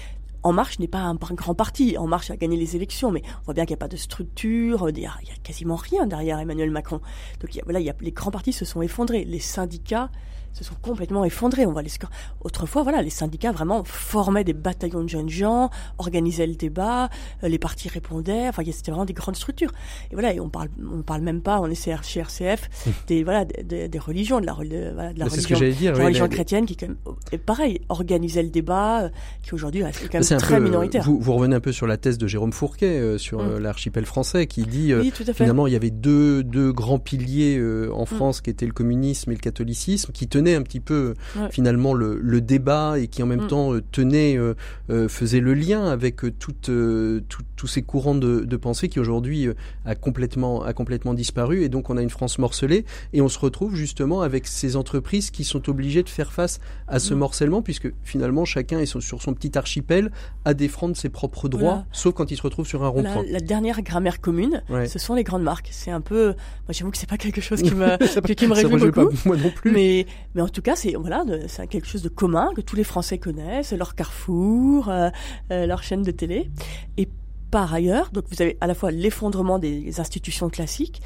En Marche n'est pas un grand parti. En Marche a gagné les élections, mais on voit bien qu'il n'y a pas de structure, il n'y a, quasiment rien derrière Emmanuel Macron. Donc voilà, les grands partis se sont effondrés. Les syndicats se sont complètement effondrés. On voit les scores. Autrefois, voilà, les syndicats vraiment formaient des bataillons de jeunes gens, organisaient le débat, euh, les partis répondaient. Enfin, c'était vraiment des grandes structures. Et voilà, et on parle, on parle même pas, on est chez RCF, des voilà, des, des religions, de la, de, voilà, de la religion, dire, la oui, religion la, chrétienne qui, quand même, est pareil, organisait le débat, euh, qui aujourd'hui est quand même très peu, minoritaire. Vous, vous, revenez un peu sur la thèse de Jérôme Fourquet euh, sur mm. l'archipel français, qui dit oui, finalement il y avait deux, deux grands piliers en France, mm. qui étaient le communisme et le catholicisme, qui tenaient un petit peu Ouais. finalement le, le, débat et qui en même Mm. temps euh, tenait, euh, euh, faisait le lien avec toutes, euh, tout, tous ces courants de, de pensée qui aujourd'hui euh, a complètement, a complètement disparu et donc on a une France morcelée et on se retrouve justement avec ces entreprises qui sont obligées de faire face à ce Mm. morcellement puisque finalement chacun est sur son petit archipel à défendre ses propres droits Voilà. sauf quand il se retrouve sur un rond-point. La, la, dernière grammaire commune, Ouais. ce sont les grandes marques. C'est un peu, moi j'avoue que c'est pas quelque chose qui me, qui, qui me réjouit réjouit beaucoup. pas moi non plus. Mais, mais en tout cas, c'est voilà, c'est quelque chose de commun que tous les Français connaissent, leur Carrefour, euh, euh, leur chaîne de télé. Et par ailleurs, donc vous avez à la fois l'effondrement des institutions classiques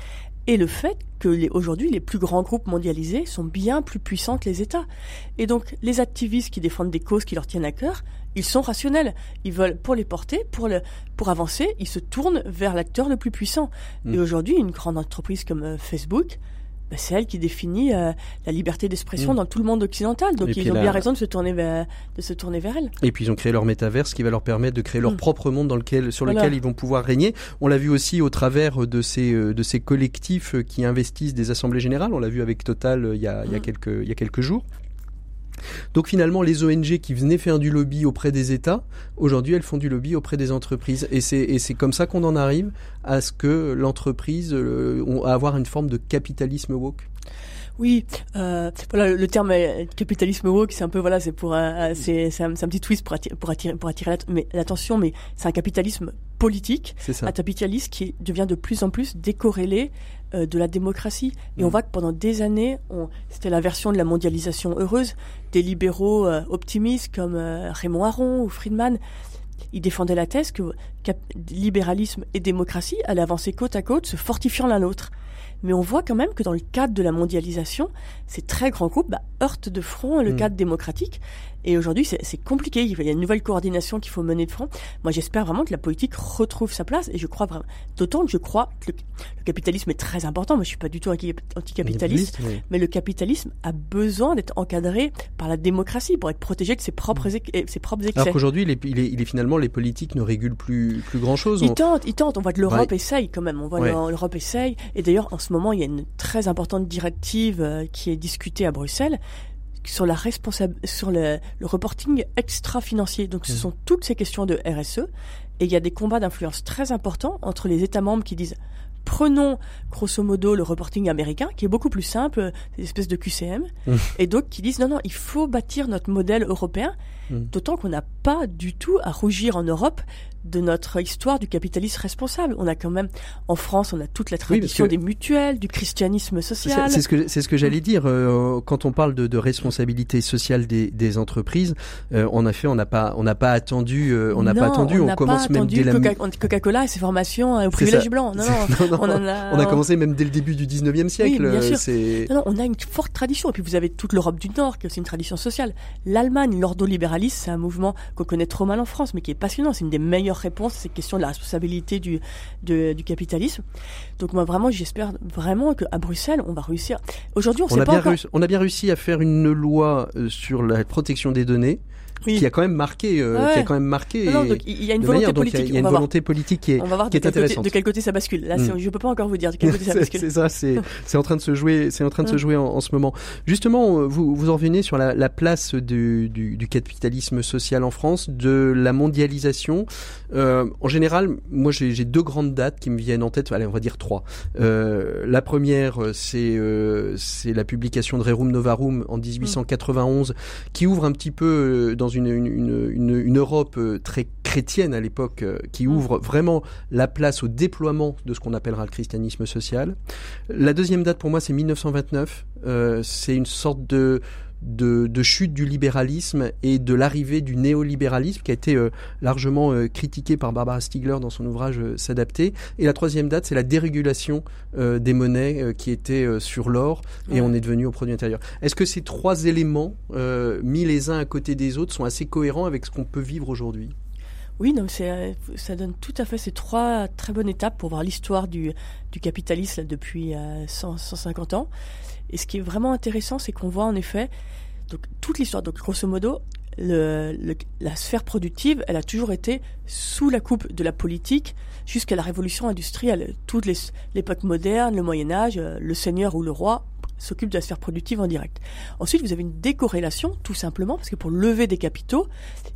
et le fait que les- aujourd'hui les plus grands groupes mondialisés sont bien plus puissants que les États. Et donc les activistes qui défendent des causes qui leur tiennent à cœur, ils sont rationnels. Ils veulent pour les porter, pour le, pour avancer, ils se tournent vers l'acteur le plus puissant. Mm. Et aujourd'hui, une grande entreprise comme euh, Facebook, bah, c'est elle qui définit euh, la liberté d'expression Mm. dans tout le monde occidental. Donc Et ils ont la- bien raison de se tourner vers, de se tourner vers elle. Et puis ils ont créé leur métaverse qui va leur permettre de créer leur Mm. propre monde dans lequel, sur Voilà. lequel ils vont pouvoir régner. On l'a vu aussi au travers de ces, euh, de ces collectifs qui investissent des assemblées générales. On l'a vu avec Total euh, il y a, il y a Mm. quelques, il y a quelques jours. Donc finalement, les ONG qui venaient faire du lobby auprès des États, aujourd'hui elles font du lobby auprès des entreprises. Et c'est, et c'est comme ça qu'on en arrive à ce que l'entreprise, euh, à avoir une forme de capitalisme woke. Oui, euh, voilà le terme euh, capitalisme woke, c'est un peu voilà, c'est pour un- c'est un, un petit twist pour attirer pour attirer, pour attirer l'att- mais l'attention, mais c'est un capitalisme politique, un capitalisme qui devient de plus en plus décorrélé euh, de la démocratie. Et Mm. on voit que pendant des années, c'était la version de la mondialisation heureuse des libéraux euh, optimistes comme euh, Raymond Aron ou Friedman. Ils défendaient la thèse que libéralisme et démocratie allaient avancer côte à côte, se fortifiant l'un l'autre. Mais on voit quand même que dans le cadre de la mondialisation, ces très grands groupes bah, heurtent de front le Mm. cadre démocratique. Et aujourd'hui, c'est compliqué. Il y a une nouvelle coordination qu'il faut mener de front. Moi, j'espère vraiment que la politique retrouve sa place. Et je crois vraiment, d'autant que je crois que le, le capitalisme est très important. Moi, je suis pas du tout anti- anticapitaliste. Oui. Mais le capitalisme a besoin d'être encadré par la démocratie pour être protégé de ses propres, ses propres excès. Alors qu'aujourd'hui, il est, il, est, il est finalement, les politiques ne régulent plus, plus grand chose. Ils tentent, ils tentent. On voit que l'Europe Ouais. essaye quand même. On voit Ouais. l'Europe essaye. Et d'ailleurs, en ce moment, il y a une très importante directive euh, qui est discutée à Bruxelles sur la responsable, sur le, le reporting extra-financier. Donc, ce Mhm. sont toutes ces questions de RSE. Et il y a des combats d'influence très importants entre les États membres qui disent prenons grosso modo le reporting américain, qui est beaucoup plus simple, des espèces de QCM, Mhm. et d'autres qui disent non, non, il faut bâtir notre modèle européen. Mm. D'autant qu'on n'a pas du tout à rougir en Europe de notre histoire du capitalisme responsable. On a quand même, en France, on a toute la tradition des mutuelles, du christianisme social. C'est ce que c'est ce que j'allais dire euh, quand on parle de, de responsabilité sociale des, des entreprises. Euh, en effet, on n'a pas on n'a pas attendu, euh, on n'a pas attendu. On, commence même dès la Coca-Cola et ses formations au privilège blanc. Non, non, on, a... on, a... commencé même dès le début du 19e siècle. Oui, bien sûr. Non, on a une forte tradition. Et puis vous avez toute l'Europe du Nord qui a aussi une tradition sociale. L'Allemagne, l'ordolibéralisme, c'est un mouvement qu'on connaît trop mal en France, mais qui est passionnant. C'est une des meilleures réponse à ces questions de la responsabilité du, du capitalisme. Donc moi vraiment, j'espère vraiment qu'à Bruxelles, on va réussir. Aujourd'hui, on, on sait pas bien on a bien réussi à faire une loi euh, sur la protection des données qui a quand même marqué, euh, qui a quand même marqué. il y a une volonté politique. Il y a une volonté politique qui est, on va voir qui est intéressante. de quel côté ça bascule. Là, mm. je peux pas encore vous dire de quel côté ça bascule. c'est ça, c'est c'est en train de se jouer, c'est en train de se jouer en, ce moment. Justement, vous vous en revenez sur la, la place du, du, du, capitalisme social en France, de la mondialisation. Euh, en général, moi j'ai deux grandes dates qui me viennent en tête. Allez, on va dire trois. Euh, la première, c'est euh, c'est la publication de Rerum Novarum en 1891, qui ouvre un petit peu euh, dans une, une, une, une Europe euh, très chrétienne à l'époque, euh, qui mm. ouvre vraiment la place au déploiement de ce qu'on appellera le christianisme social. La deuxième date pour moi, c'est 1929. Euh, c'est une sorte de de, chute du libéralisme et de l'arrivée du néolibéralisme qui a été euh, largement euh, critiqué par Barbara Stiegler dans son ouvrage euh, S'adapter. Et la troisième date, c'est la dérégulation des monnaies qui étaient sur l'or et on est devenu au produit intérieur. Est-ce que ces trois éléments, mis les uns à côté des autres, sont assez cohérents avec ce qu'on peut vivre aujourd'hui? Oui, non, ça donne tout à fait ces trois très bonnes étapes pour voir l'histoire du, du capitalisme depuis 150 ans. Et ce qui est vraiment intéressant, c'est qu'on voit en effet toute l'histoire. Donc, grosso modo, la sphère productive, elle a toujours été sous la coupe de la politique jusqu'à la révolution industrielle. Toute l'époque moderne, le Moyen Âge, euh, le seigneur ou le roi s'occupe de la sphère productive en direct. Ensuite, vous avez une décorrélation, tout simplement, parce que pour lever des capitaux,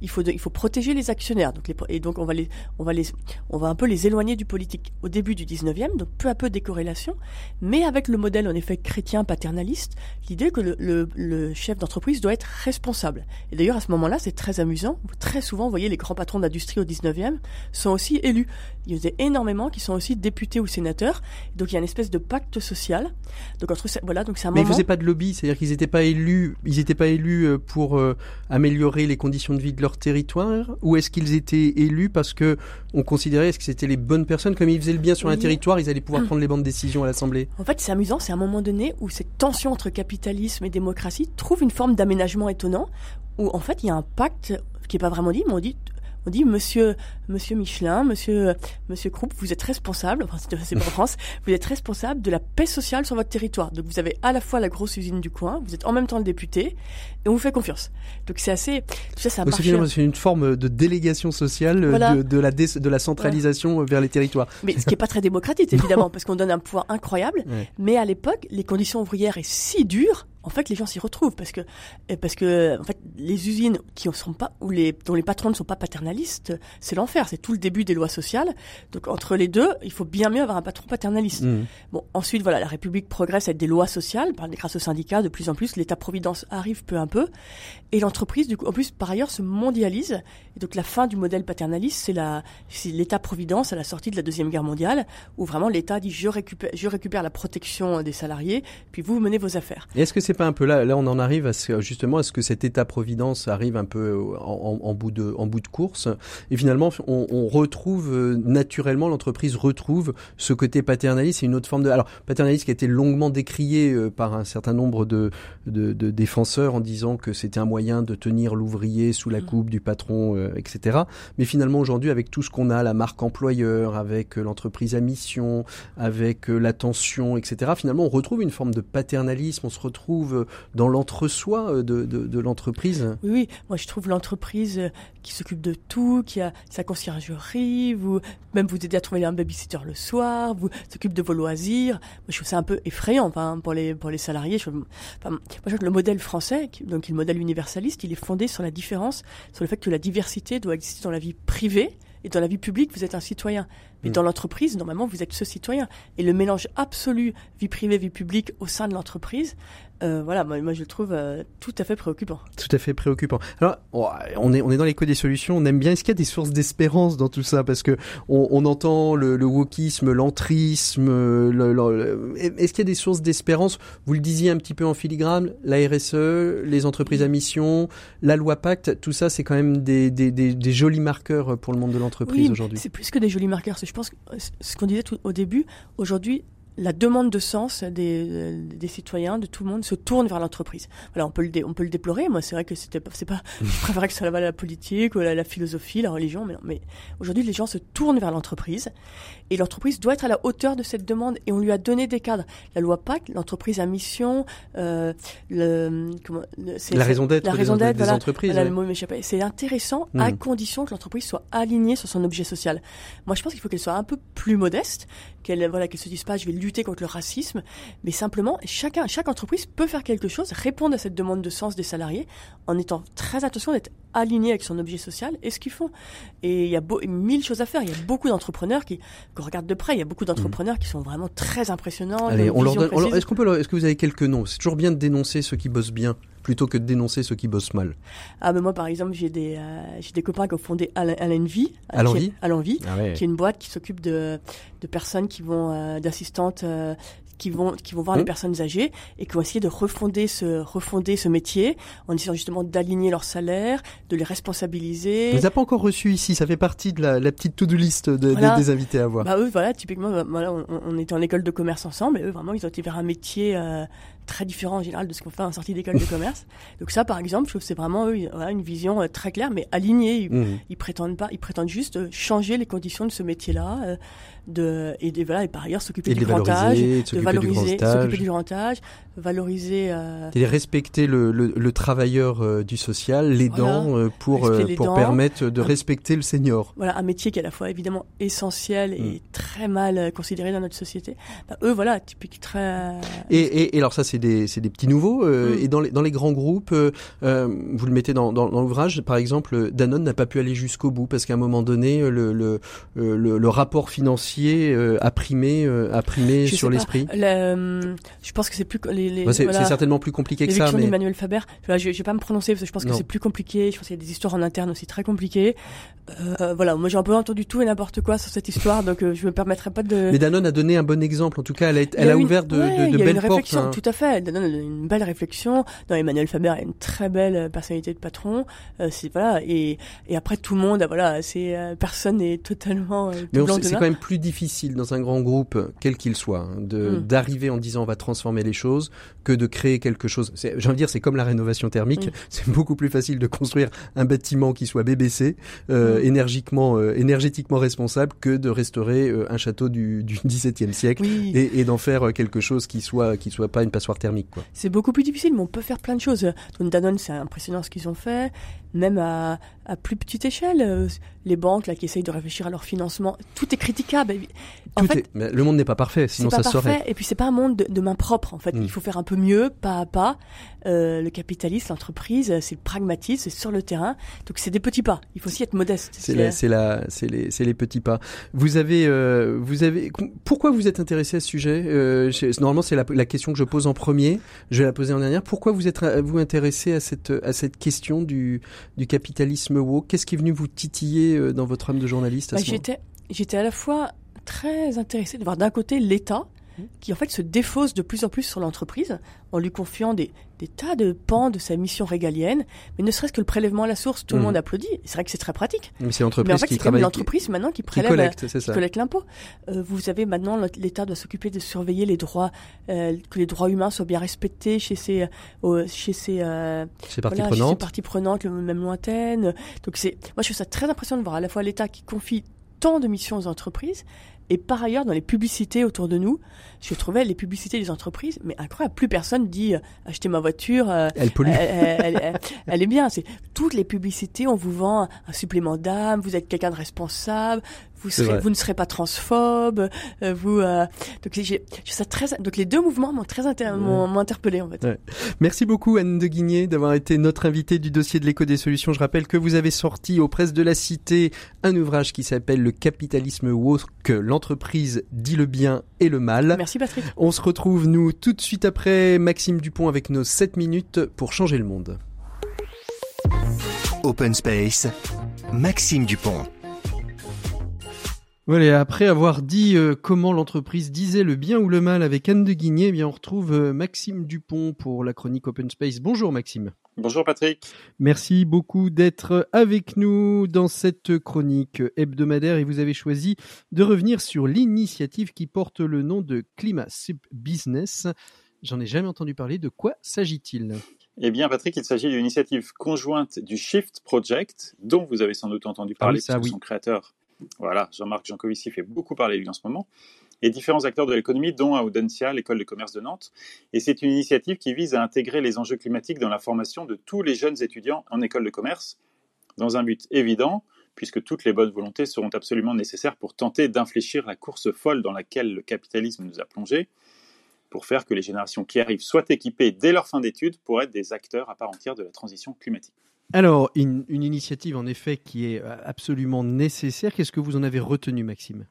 il faut, il faut protéger les actionnaires. Donc et donc, on va, les, on, va les, on va un peu les éloigner du politique au début du 19e, donc peu à peu décorrélation, mais avec le modèle, en effet, chrétien paternaliste, l'idée que le chef d'entreprise doit être responsable. Et d'ailleurs, à ce moment-là, c'est très amusant. Très souvent, vous voyez, les grands patrons d'industrie au 19e sont aussi élus. Il y en a énormément qui sont aussi députés ou sénateurs. Donc, il y a une espèce de pacte social. Donc, entre, voilà, donc mais ils faisaient pas de lobby, c'est-à-dire qu'ils n'étaient pas élus, ils n'étaient pas élus euh, pour euh, améliorer les conditions de vie de leur territoire, ou est-ce qu'ils étaient élus parce que on considérait est-ce que c'était les bonnes personnes, comme ils faisaient le bien sur un territoire, ils allaient pouvoir hum. prendre les bonnes décisions à l'Assemblée. En fait, c'est amusant, c'est un moment donné où cette tension entre capitalisme et démocratie trouve une forme d'aménagement étonnant, où en fait il y a un pacte qui est pas vraiment dit, mais on dit on dit Monsieur Monsieur Michelin, Monsieur Monsieur Krupp, vous êtes responsable, enfin c'est pas en France, vous êtes responsable de la paix sociale sur votre territoire. Donc vous avez à la fois la grosse usine du coin, vous êtes en même temps le député, et on vous fait confiance. Donc c'est assez, tout ça, ça C'est une forme de délégation sociale de, de, la de la centralisation vers les territoires. Mais ce qui est pas très démocratique évidemment, parce qu'on donne un pouvoir incroyable. Mais à l'époque, les conditions ouvrières est si dures en fait, les gens s'y retrouvent parce que parce que en fait, les usines qui sont pas ou les dont les patrons ne sont pas paternalistes, c'est l'enfer. C'est tout le début des lois sociales. Donc entre les deux, il faut bien mieux avoir un patron paternaliste. Mmh. Bon, ensuite voilà, la République progresse avec des lois sociales, grâce aux syndicats de plus en plus. L'État-providence arrive peu à peu, et l'entreprise du coup, en plus par ailleurs se mondialise. Et donc la fin du modèle paternaliste, c'est la l'État-providence à la sortie de la deuxième guerre mondiale, où vraiment l'État dit je récupère je récupère la protection des salariés, puis vous menez vos affaires. Est-ce que c'est pas un peu là Là, on en arrive à ce, justement à ce que cet État-providence arrive un peu en, en, bout de en bout de course, et finalement, on, on retrouve euh, naturellement l'entreprise retrouve ce côté paternaliste. C'est une autre forme de alors paternaliste qui a été longuement décrié euh, par un certain nombre de, de, de défenseurs en disant que c'était un moyen de tenir l'ouvrier sous la mmh. coupe du patron, euh, etc. Mais finalement, aujourd'hui, avec tout ce qu'on a, la marque employeur, avec l'entreprise à mission, avec l'attention, etc. Finalement, on retrouve une forme de paternalisme. On se retrouve dans l'entre-soi euh, de, l'entreprise? Oui, moi je trouve l'entreprise euh, qui s'occupe de tout, qui a sa conciergerie, vous, même vous aidez à trouver un babysitter le soir, vous s'occupe de vos loisirs. Moi, je trouve ça un peu effrayant pour, les, pour les salariés. Je, enfin, moi, je trouve que le modèle français, donc le modèle universaliste, il est fondé sur la différence, sur le fait que la diversité doit exister dans la vie privée Et dans la vie publique, vous êtes un citoyen. Mais Mm. dans l'entreprise, normalement, vous êtes ce citoyen. Et le mélange absolu vie privée, vie publique au sein de l'entreprise, euh, voilà, moi, moi, je le trouve euh, tout à fait préoccupant. Tout à fait préoccupant. Alors, on est, on est dans l'écho des solutions, on aime bien. Est-ce qu'il y a des sources d'espérance dans tout ça? Parce que on, on entend le, le wokisme, l'entrisme. Le, le- Est-ce qu'il y a des sources d'espérance? Vous le disiez un petit peu en filigrane, la RSE, les entreprises à mission, la loi Pacte, tout ça, c'est quand même des, des, des, des jolis marqueurs pour le monde de l'entreprise Oui, aujourd'hui. c'est plus que des jolis marqueurs. Je pense que euh, ce qu'on disait tout au début, aujourd'hui, la demande de sens des, euh, des citoyens, de tout le monde, se tourne vers l'entreprise. Voilà, on peut le, dé- on peut le déplorer. Moi, c'est vrai que c'était, pas- c'est pas, je préférais que ça va à la politique ou à la, la philosophie, la religion, mais non. Mais aujourd'hui, les gens se tournent vers l'entreprise et l'entreprise doit être à la hauteur de cette demande et on lui a donné des cadres. La loi PAC, l'entreprise à mission, euh, le, comment, le- c'est- La raison d'être la raison d'être, des voilà. entreprises. voilà, ouais. le mot. C'est intéressant à Mm. condition que l'entreprise soit alignée sur son objet social. Moi, je pense qu'il faut qu'elle soit un peu plus modeste, qu'elle voilà, se dise pas je vais lutter contre le racisme, mais simplement chacun, chaque entreprise peut faire quelque chose, répondre à cette demande de sens des salariés, en étant très attention d'être aligné avec son objet social et ce qu'ils font. Et il y a beau, mille choses à faire. Il y a beaucoup d'entrepreneurs qui, qu'on regarde de près, il y a beaucoup d'entrepreneurs qui sont vraiment très impressionnants. Mm. Allez, qui ont on une leur vision donne. on leur- précise. Est-ce qu'on peut leur- Est-ce que vous avez quelques noms? C'est toujours bien de dénoncer ceux qui bossent bien plutôt que de dénoncer ceux qui bossent mal. Ah, mais moi, par exemple, j'ai des, euh, j'ai des copains qui ont fondé. À l'envie À l'envie. Ah qui est une boîte qui s'occupe de, de personnes qui vont euh, d'assistantes euh, qui vont qui vont voir les personnes âgées et qui vont essayer de refonder ce refonder ce métier en essayant justement d'aligner leur salaire, de les responsabiliser. On les a pas encore reçus ici. Ça fait partie de la, la petite to-do list de- de- Voilà. des invités à voir. Bah eux voilà typiquement bah, voilà on, on était en école de commerce ensemble et eux vraiment ils ont été vers un métier euh, très différent en général de ce qu'on fait en sortie d'école de commerce. Donc ça par exemple je trouve que c'est vraiment eux, voilà, une vision euh, très claire mais alignée. Ils, ils prétendent pas ils prétendent juste euh, changer les conditions de ce métier-là euh, de et voilà et par ailleurs s'occuper du les grand âge valoriser, de valoriser, s'occuper du grand âge, valoriser. Et respecter le, le, le travailleur du social, l'aidant, Voilà. pour, pour permettre de Un- respecter le senior. voilà un métier qui est à la fois évidemment essentiel et Mm. très mal considéré dans notre société. Bah, eux voilà typique très. Et, et, et alors ça, c'est c'est des petits nouveaux. euh, Mm. Et dans les, dans les grands groupes, euh, euh, vous le mettez dans, dans, dans l'ouvrage, par exemple, Danone n'a pas pu aller jusqu'au bout parce qu'à un moment donné, le, le, le, le rapport financier a primé, a primé Je sur l'esprit. Euh, je pense que c'est plus les. les Ouais, c'est voilà. certainement plus compliqué que ça, mais d'Emmanuel Faber, voilà, je, je vais pas me prononcer parce que je pense que c'est plus compliqué. Je pense qu'il y a des histoires en interne aussi très compliquées. Voilà, moi j'ai un peu entendu tout et n'importe quoi sur cette histoire, donc je me permettrai pas de. mais Danone a donné un bon exemple. En tout cas, elle a, elle a une- ouvert de, ouais, de, de belles une portes. hein. tout à fait. Une belle réflexion. Non, Emmanuel Faber a une très belle euh, personnalité de patron. Euh, c'est voilà, et et après tout le monde, voilà, c'est euh, personne n'est totalement. Euh, Mais c'est quand même plus difficile dans un grand groupe, quel qu'il soit, hein, de Mm. d'arriver en disant on va transformer les choses que de créer quelque chose. J'ai envie de dire, c'est comme la rénovation thermique. Mm. C'est beaucoup plus facile de construire un bâtiment qui soit BBC, euh, Mm. énergiquement, euh, énergétiquement responsable, que de restaurer euh, un château du, du XVIIe siècle. Oui. Et, et d'en faire quelque chose qui soit qui soit pas une passoire thermique. C'est beaucoup plus difficile, mais on peut faire plein de choses. Donc Danone, c'est impressionnant ce qu'ils ont fait. Même à, à plus petite échelle, les banques là qui essayent de réfléchir à leur financement, tout est critiquable. En Tout fait, est- le monde n'est pas parfait, sinon pas ça parfait. saurait. Et puis c'est pas un monde de, de main propre. En fait, Mm. il faut faire un peu mieux, pas à pas. Euh, le capitalisme, l'entreprise, euh, c'est le pragmatisme, c'est sur le terrain. Donc c'est des petits pas. Il faut aussi être modeste. C'est les, petits pas. Vous avez, euh, vous avez, pourquoi vous êtes intéressé à ce sujet? Euh, Normalement, c'est la, la question que je pose en premier. Je vais la poser en dernière. Pourquoi vous êtes, vous intéressé à cette, à cette question du, du capitalisme woke? Qu'est-ce qui est venu vous titiller dans votre âme de journaliste Bah, j'étais, j'étais à la fois très intéressée de voir d'un côté l'État. Qui en fait se défausse de plus en plus sur l'entreprise en lui confiant des, des tas de pans de sa mission régalienne, mais ne serait-ce que le prélèvement à la source, tout le Mhm. monde applaudit. C'est vrai que c'est très pratique. Mais c'est Mais l'entreprise en fait, qui c'est travaille, l'entreprise maintenant qui qui prélève, collecte, c'est qui ça. collecte l'impôt. Euh, vous avez maintenant l'État doit s'occuper de surveiller les droits, euh, que les droits humains soient bien respectés chez ses, euh, chez ses, euh, C'est partie voilà, chez ses prenante. parties prenantes, même lointaines. Donc c'est, moi je trouve ça très impressionnant de voir à la fois l'État qui confie tant de missions aux entreprises, Et par ailleurs, dans les publicités autour de nous, je trouvais les publicités des entreprises, mais incroyable. Plus personne dit euh, achetez ma voiture. Euh, elle pollue. Elle, est bien. C'est toutes les publicités. On vous vend un supplément d'âme. Vous êtes quelqu'un de responsable vous, vous ne serez pas transphobe, euh, vous. Euh, donc, j'ai, ça très, donc les deux mouvements m'ont très m'ont, interpellé en fait. Merci beaucoup Anne de Guigné d'avoir été notre invitée du dossier de l'éco des solutions. Je rappelle que vous avez sorti aux presses de la Cité un ouvrage qui s'appelle Le capitalisme woke, l'entreprise dit le bien et le mal. Merci Patrick. On se retrouve nous tout de suite après Maxime Dupont avec nos 7 minutes pour changer le monde. Open Space, Maxime Dupont. Voilà, après avoir dit euh, comment l'entreprise disait le bien ou le mal avec Anne de Guigné, eh bien on retrouve euh, Maxime Dupont pour la chronique Open Space. Bonjour Maxime. Bonjour Patrick. Merci beaucoup d'être avec nous dans cette chronique hebdomadaire et vous avez choisi de revenir sur l'initiative qui porte le nom de Climat Business. J'en ai jamais entendu parler. De quoi s'agit-il? Eh bien, Patrick, il s'agit d'une initiative conjointe du Shift Project, dont vous avez sans doute entendu parler, ah oui, son créateur voilà, Jean-Marc Jancovici fait beaucoup parler lui en ce moment, et différents acteurs de l'économie, dont Audencia, l'école de commerce de Nantes. Et c'est une initiative qui vise à intégrer les enjeux climatiques dans la formation de tous les jeunes étudiants en école de commerce, dans un but évident, puisque toutes les bonnes volontés seront absolument nécessaires pour tenter d'infléchir la course folle dans laquelle le capitalisme nous a plongés, pour faire que les générations qui arrivent soient équipées dès leur fin d'études pour être des acteurs à part entière de la transition climatique. Alors, une, initiative en effet qui est euh, absolument nécessaire. Qu'est-ce que vous en avez retenu, Maxime?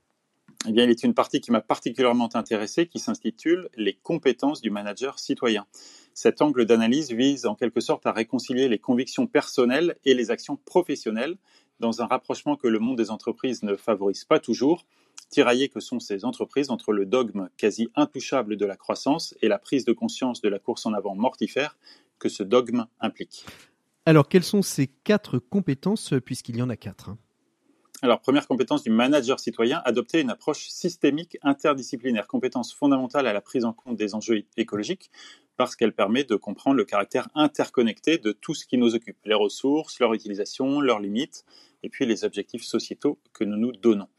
Eh bien, il est une partie qui m'a particulièrement intéressé, qui s'intitule Les compétences du manager citoyen. Cet angle d'analyse vise en quelque sorte à réconcilier les convictions personnelles et les actions professionnelles dans un rapprochement que le monde des entreprises ne favorise pas toujours, tiraillé que sont ces entreprises entre le dogme quasi intouchable de la croissance et la prise de conscience de la course en avant mortifère que ce dogme implique. Alors, quelles sont ces quatre compétences, euh, puisqu'il y en a quatre hein? Alors, première compétence du manager citoyen, adopter une approche systémique interdisciplinaire, compétence fondamentale à la prise en compte des enjeux écologiques, parce qu'elle permet de comprendre le caractère interconnecté de tout ce qui nous occupe, les ressources, leur utilisation, leurs limites, et puis les objectifs sociétaux que nous nous donnons.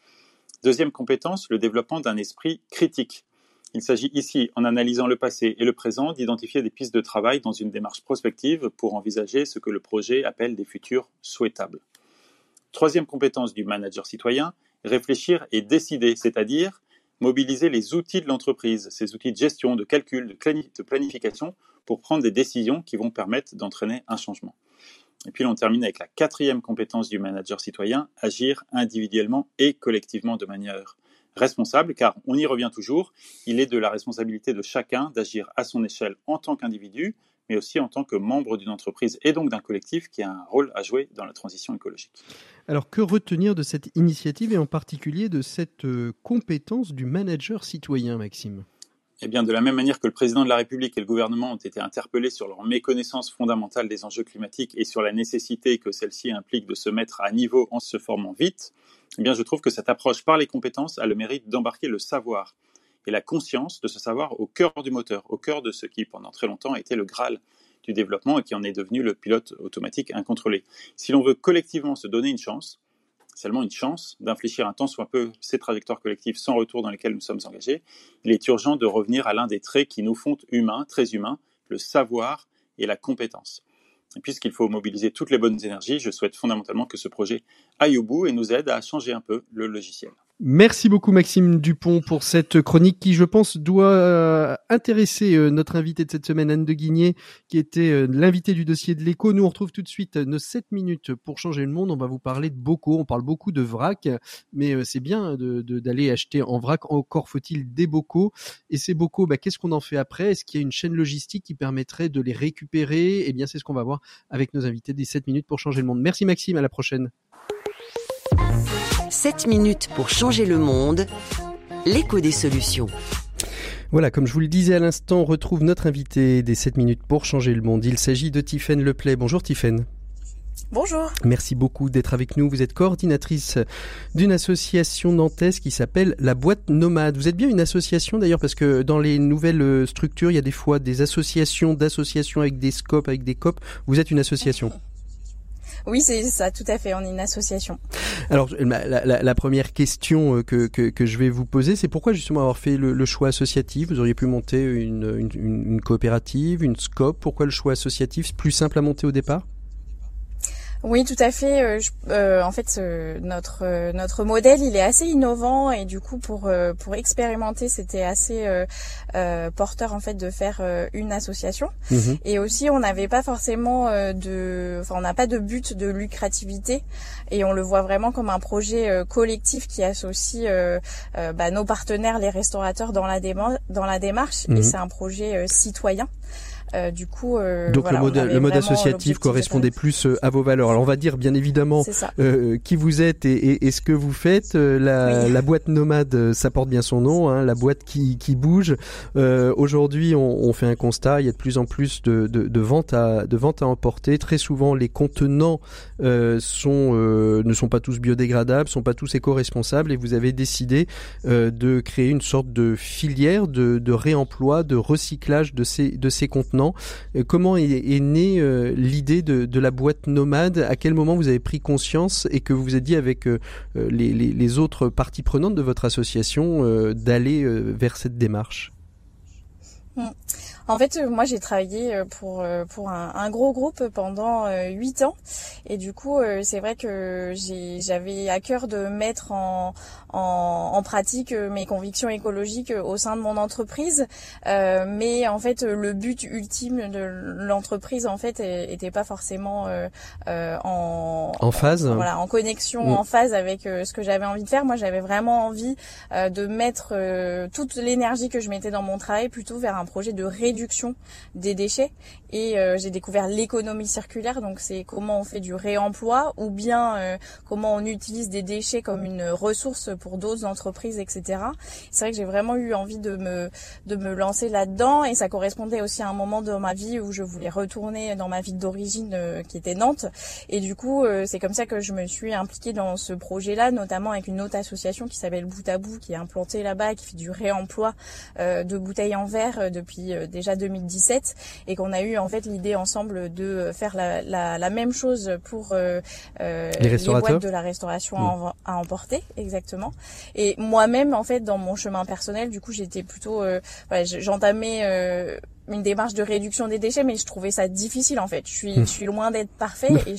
Deuxième compétence, le développement d'un esprit critique, il s'agit ici, en analysant le passé et le présent, d'identifier des pistes de travail dans une démarche prospective pour envisager ce que le projet appelle des futurs souhaitables. Troisième compétence du manager citoyen, réfléchir et décider, c'est-à-dire mobiliser les outils de l'entreprise, ces outils de gestion, de calcul, de planification, pour prendre des décisions qui vont permettre d'entraîner un changement. Et puis on termine avec la quatrième compétence du manager citoyen, agir individuellement et collectivement de manière responsable, car on y revient toujours, il est de la responsabilité de chacun d'agir à son échelle en tant qu'individu, mais aussi en tant que membre d'une entreprise et donc d'un collectif qui a un rôle à jouer dans la transition écologique. Alors que retenir de cette initiative et en particulier de cette euh, compétence du manager citoyen, Maxime? Eh bien, de la même manière que le président de la République et le gouvernement ont été interpellés sur leur méconnaissance fondamentale des enjeux climatiques et sur la nécessité que celle-ci implique de se mettre à niveau en se formant vite, eh bien, je trouve que cette approche par les compétences a le mérite d'embarquer le savoir et la conscience de ce savoir au cœur du moteur, au cœur de ce qui, pendant très longtemps, a été le Graal du développement et qui en est devenu le pilote automatique incontrôlé. Si l'on veut collectivement se donner une chance, seulement une chance d'infléchir un temps soit peu ces trajectoires collectives sans retour dans lesquelles nous sommes engagés, il est urgent de revenir à l'un des traits qui nous font humains, très humains, le savoir et la compétence. Puisqu'il faut mobiliser toutes les bonnes énergies, je souhaite fondamentalement que ce projet aille au bout et nous aide à changer un peu le logiciel. Merci beaucoup Maxime Dupont pour cette chronique qui, je pense, doit euh, intéresser euh, notre invité de cette semaine, Anne de Guigné, qui était euh, l'invité du dossier de l'écho. Nous, on retrouve tout de suite nos 7 minutes pour changer le monde. On va vous parler de bocaux, on parle beaucoup de vrac, mais c'est bien d'aller acheter en vrac. Encore faut-il des bocaux. Et ces bocaux, bah, qu'est-ce qu'on en fait après? Est-ce qu'il y a une chaîne logistique qui permettrait de les récupérer? Eh bien, c'est ce qu'on va voir avec nos invités des 7 minutes pour changer le monde. Merci Maxime, à la prochaine. 7 minutes pour changer le monde, l'écho des solutions. Voilà, comme je vous le disais à l'instant, on retrouve notre invité des 7 minutes pour changer le monde. Il s'agit de Tiffaine Leplay. Bonjour Tiffaine. Bonjour. Merci beaucoup d'être avec nous. Vous êtes coordinatrice d'une association nantaise qui s'appelle la Boîte Nomade. Vous êtes bien une association d'ailleurs parce que dans les nouvelles structures, il y a des fois des associations d'associations avec des scopes, avec des COP. Vous êtes une association. Oui, c'est ça, tout à fait. On est une association. Alors, la, première question que, que, que, je vais vous poser, c'est pourquoi justement avoir fait le, choix associatif? Vous auriez pu monter une, coopérative, une scope. Pourquoi le choix associatif? Plus simple à monter au départ? Oui, tout à fait. Euh, euh, en fait, notre euh, notre modèle, il est assez innovant et du coup, pour pour expérimenter, c'était assez porteur en fait de faire une association. Mhm. Et aussi, on n'avait pas forcément de, enfin, on n'a pas de but de lucrativité et on le voit vraiment comme un projet collectif qui associe bah, nos partenaires, les restaurateurs, dans la démarche, dans la démarche. Et mhm. c'est un projet citoyen. Euh, du coup, euh, donc le mode, le mode associatif correspondait plus euh, à vos valeurs. Alors on va dire bien évidemment qui vous êtes et, et, ce que vous faites. La, la, boîte nomade, ça porte bien son nom, hein, la boîte qui, qui bouge. Aujourd'hui, on, on, fait un constat. Il y a de plus en plus de, de, de ventes à de ventes à emporter. Très souvent, les contenants sont ne sont pas tous biodégradables, sont pas tous éco-responsables, et vous avez décidé de créer une sorte de filière de, de réemploi, de recyclage de ces de ces contenants euh, comment est, née euh, l'idée de, la boîte nomade? À quel moment vous avez pris conscience et que vous vous êtes dit avec euh, les, autres parties prenantes de votre association d'aller vers cette démarche? Mmh. En fait, euh, moi j'ai travaillé euh, pour euh, pour un, un, gros groupe pendant huit ans et du coup c'est vrai que j'avais à cœur de mettre en, en, en, pratique mes convictions écologiques au sein de mon entreprise, euh, mais en fait le but ultime de l'entreprise en fait était pas forcément euh, en en phase, en, voilà, en connexion, mm. en phase avec ce que j'avais envie de faire. Moi j'avais vraiment envie de mettre toute l'énergie que je mettais dans mon travail plutôt vers un projet de réduction réduction des déchets. Et euh, j'ai découvert l'économie circulaire donc c'est comment on fait du réemploi ou bien euh, comment on utilise des déchets comme une ressource pour d'autres entreprises etc c'est vrai que j'ai vraiment eu envie de me de me lancer là-dedans et ça correspondait aussi à un moment de ma vie où je voulais retourner dans ma ville d'origine euh, qui était Nantes. Et du coup c'est comme ça que je me suis impliquée dans ce projet là notamment avec une autre association qui s'appelle Bout à Bout qui est implantée là-bas qui fait du réemploi de bouteilles en verre depuis des déjà 2017 et qu'on a eu en fait l'idée ensemble de faire la, la, la même chose pour euh, euh les, boîtes de la restauration mm. à, emporter exactement. Et moi-même en fait dans mon chemin personnel, du coup j'étais plutôt, euh, voilà, j'entamais euh, une démarche de réduction des déchets, mais je trouvais ça difficile en fait. Je suis, je suis loin d'être parfait. Et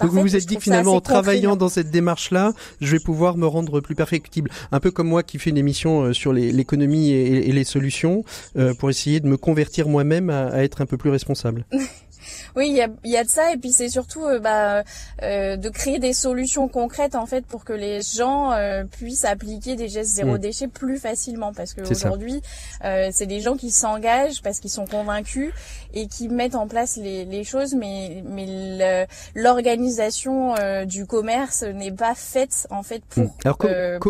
Donc vous vous êtes dit que finalement en travaillant dans cette démarche-là, je vais pouvoir me rendre plus perfectible. Un peu comme moi qui fais une émission euh, sur l'économie et, et, les solutions, euh, pour essayer de me convertir moi-même à, à être un peu plus responsable. Oui, il y a, y a, de ça et puis c'est surtout euh, bah, euh, de créer des solutions concrètes en fait pour que les gens euh, puissent appliquer des gestes zéro mm. déchet plus facilement parce qu'aujourd'hui c'est des gens qui s'engagent parce qu'ils sont convaincus et qui mettent en place les, les choses mais mais l'organisation du commerce n'est pas faite en fait pour. Mm. Alors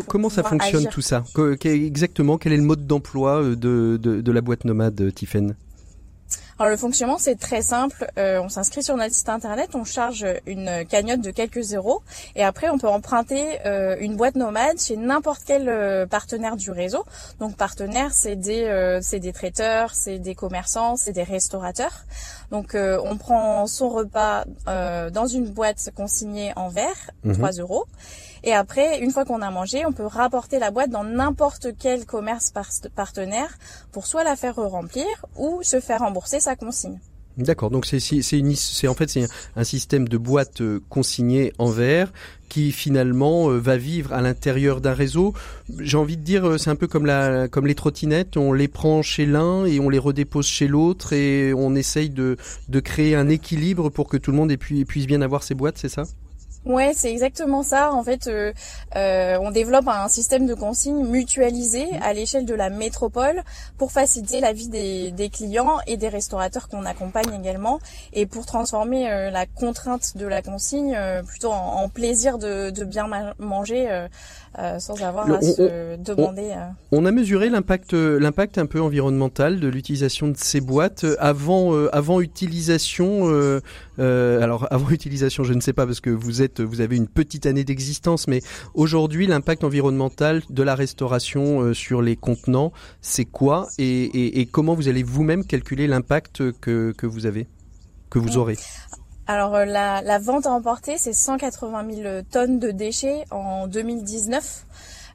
comment ça fonctionne tout ça? Exactement quel est le mode d'emploi de, de, de la boîte nomade Tiffen alors le fonctionnement c'est très simple. Euh, on s'inscrit sur notre site internet, on charge une cagnotte de quelques euros et après on peut emprunter euh, une boîte nomade chez n'importe quel euh, partenaire du réseau. Donc partenaire c'est des c'est des traiteurs, c'est des commerçants, c'est des restaurateurs. Donc on prend son repas dans une boîte consignée en verre, 3 mhm. euros. Et après, une fois qu'on a mangé, on peut rapporter la boîte dans n'importe quel commerce partenaire pour soit la faire remplir ou se faire rembourser sa consigne. D'accord, donc c'est en fait un système de boîte euh, consignée en verre qui finalement euh, va vivre à l'intérieur d'un réseau. J'ai envie de dire euh, c'est un peu comme la comme les trottinettes, on les prend chez l'un et on les redépose chez l'autre et on essaye de de créer un équilibre pour que tout le monde puisse bien avoir ses boîtes, c'est ça? Ouais, c'est exactement ça. En fait, euh, euh, on développe un système de consigne mutualisé à l'échelle de la métropole pour faciliter la vie des, clients et des restaurateurs qu'on accompagne également et pour transformer euh, la contrainte de la consigne plutôt en, plaisir de, bien manger sans avoir à se demander. On, a mesuré l'impact, l'impact un peu environnemental de l'utilisation de ces boîtes avant, avant utilisation. alors avant utilisation, je ne sais pas parce que vous êtes vous avez une petite année d'existence, mais aujourd'hui, l'impact environnemental de la restauration euh, sur les contenants, c'est quoi? Et, comment vous allez vous-même calculer l'impact que, que vous avez, que vous aurez? Alors la, la vente à emporter, c'est 180 000 tonnes de déchets en 2019.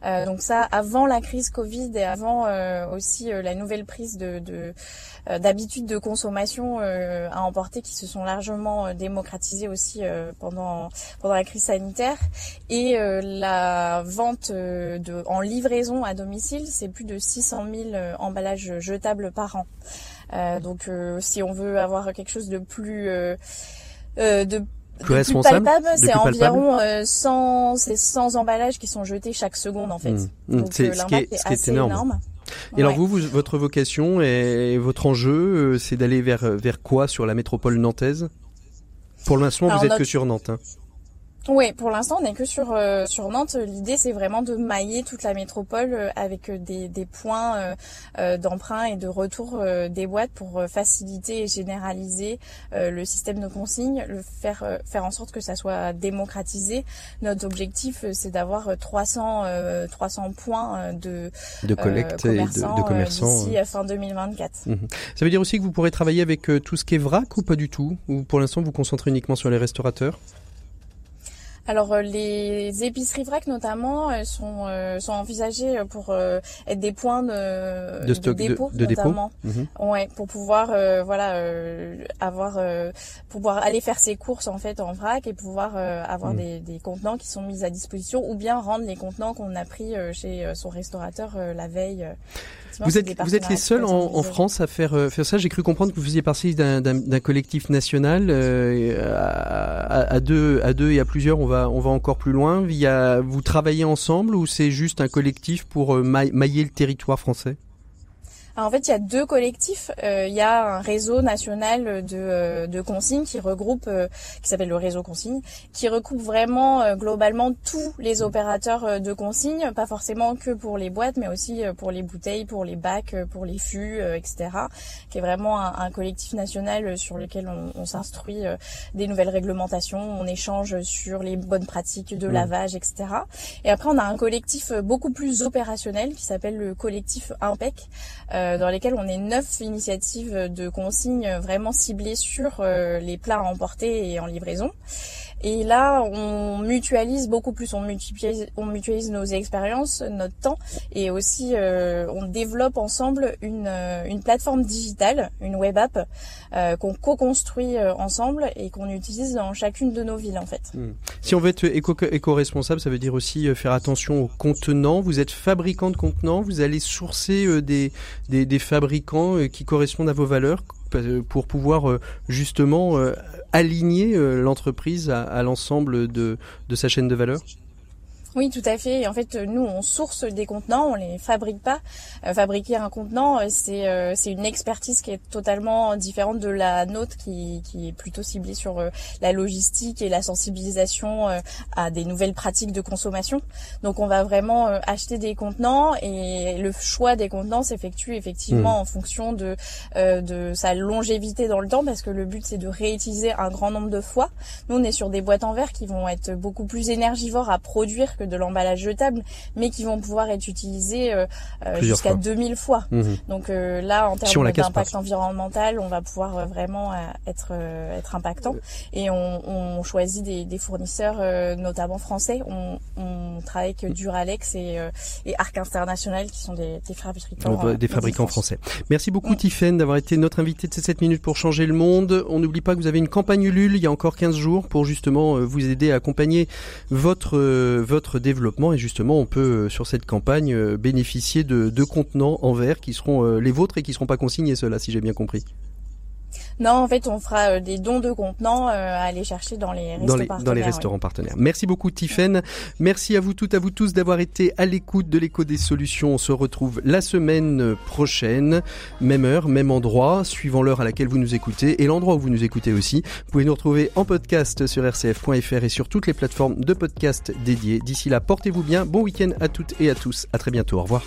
Euh, donc ça, avant la crise Covid et avant euh, aussi euh, la nouvelle prise de, de d'habitudes de consommation à emporter qui se sont largement démocratisées aussi pendant pendant la crise sanitaire et la vente en livraison à domicile, c'est plus de 600 000 emballages jetables par an. donc si on veut avoir quelque chose de plus de plus responsable. c'est environ 100, euh, c'est 100 emballages qui sont jetés chaque seconde en fait. Mmh. Donc c'est, euh, ce qui est, ce qui est énorme. Et alors vous, vous, votre vocation et votre enjeu, euh, c'est d'aller vers vers quoi sur la métropole nantaise? Pour l'instant, vous êtes que sur Nantes. Hein. Oui, pour l'instant, on n'est que sur euh, sur Nantes. L'idée, c'est vraiment de mailler toute la métropole euh, avec euh, des, des points d'emprunt et de retour des boîtes pour faciliter et généraliser le système de consigne, le faire faire en sorte que ça soit démocratisé. Notre objectif, c'est d'avoir 300 300 points de de collecte et de, de commerçants d'ici fin 2024. Mhm. Ça veut dire aussi que vous pourrez travailler avec tout ce qui est vrac ou pas du tout? Ou pour l'instant, vous concentrez uniquement sur les restaurateurs? Alors euh, les épiceries vrac notamment elles sont euh, sont envisagées pour euh, être des points de, de, dépôt de, notamment. Mhm. Ouais, pour pouvoir voilà avoir pour pouvoir aller faire ses courses en fait en vrac et pouvoir avoir mhm. des, des contenants qui sont mis à disposition ou bien rendre les contenants qu'on a pris chez son restaurateur la veille. Vous êtes, vous êtes les seuls en, en, France à faire, euh, faire ça. J'ai cru comprendre que vous faisiez partie d'un collectif national. Euh, à, à, deux, à deux et à plusieurs, on va, on va encore plus loin. Via, vous travaillez ensemble ou c'est juste un collectif pour euh, mailler le territoire français? En fait, il y a deux collectifs. Euh, il y a un réseau national de, euh, de consignes qui regroupe, euh, qui s'appelle le réseau consignes, qui recoupe vraiment globalement tous les opérateurs de consignes, pas forcément que pour les boîtes, mais aussi pour les bouteilles, pour les bacs, pour les fûts, etc. Qui est vraiment un, collectif national sur lequel on, on s'instruit des nouvelles réglementations, on échange sur les bonnes pratiques de mmh. lavage, etc. Et après, on a un collectif beaucoup plus opérationnel qui s'appelle le collectif IMPEC. Euh, dans lesquelles on est neuf initiatives de consignes vraiment ciblées sur euh, les plats à emporter et en livraison. Et là, on mutualise beaucoup plus, on mutualise, on mutualise nos expériences, notre temps, et aussi euh, on développe ensemble une, euh, une plateforme digitale, une web app euh, qu'on co-construit ensemble et qu'on utilise dans chacune de nos villes en fait. Hmm. Si on veut être éco-responsable, ça veut dire aussi faire attention aux contenants. Vous êtes fabricant de contenants, vous allez sourcer des fabricants qui correspondent à vos valeurs pour pouvoir justement aligner euh, l'entreprise à, l'ensemble de, de sa chaîne de valeur? Oui, tout à fait. En fait, nous, on source des contenants, on les fabrique pas. Euh, fabriquer un contenant, euh, c'est euh, c'est une expertise qui est totalement différente de la nôtre, qui, qui est plutôt ciblée sur la logistique et la sensibilisation à des nouvelles pratiques de consommation. Donc, on va vraiment acheter des contenants et le choix des contenants s'effectue effectivement hmm. en fonction de de sa longévité dans le temps, parce que le but c'est de réutiliser un grand nombre de fois. Nous, on est sur des boîtes en verre qui vont être beaucoup plus énergivores à produire que de l'emballage jetable, mais qui vont pouvoir être utilisés euh, euh, jusqu'à 2000 fois. Mhm. Donc euh, là, en termes d'impact environnemental, on va pouvoir vraiment être être impactant. Et on, on choisit des, des fournisseurs, notamment français. On, on travaille avec Duralex et, et Arc International, qui sont des, des fabricants, des fabricants français. Merci beaucoup, mm. d'avoir été notre invité de ces 7 minutes pour changer le monde. On n'oublie pas que vous avez une campagne Ulule il y a encore 15 jours pour justement vous aider à accompagner votre votre développement et justement on peut euh, sur cette campagne euh, bénéficier de, de contenants en verre qui seront euh, les vôtres et qui seront pas consignés ceux-là si j'ai bien compris. Non, en fait, on fera des dons de contenants à aller chercher dans les restaurants partenaires. Dans les restaurants partenaires. Merci beaucoup, Tiffaine. Merci à vous toutes, à vous tous d'avoir été à l'écoute de l'écho des solutions. On se retrouve la semaine prochaine, même heure, même endroit, suivant l'heure à laquelle vous nous écoutez et l'endroit où vous nous écoutez aussi. Vous pouvez nous retrouver en podcast sur rcf.fr et sur toutes les plateformes de podcast dédiées. D'ici là, portez-vous bien. Bon week-end à toutes et à tous. À très bientôt. Au revoir.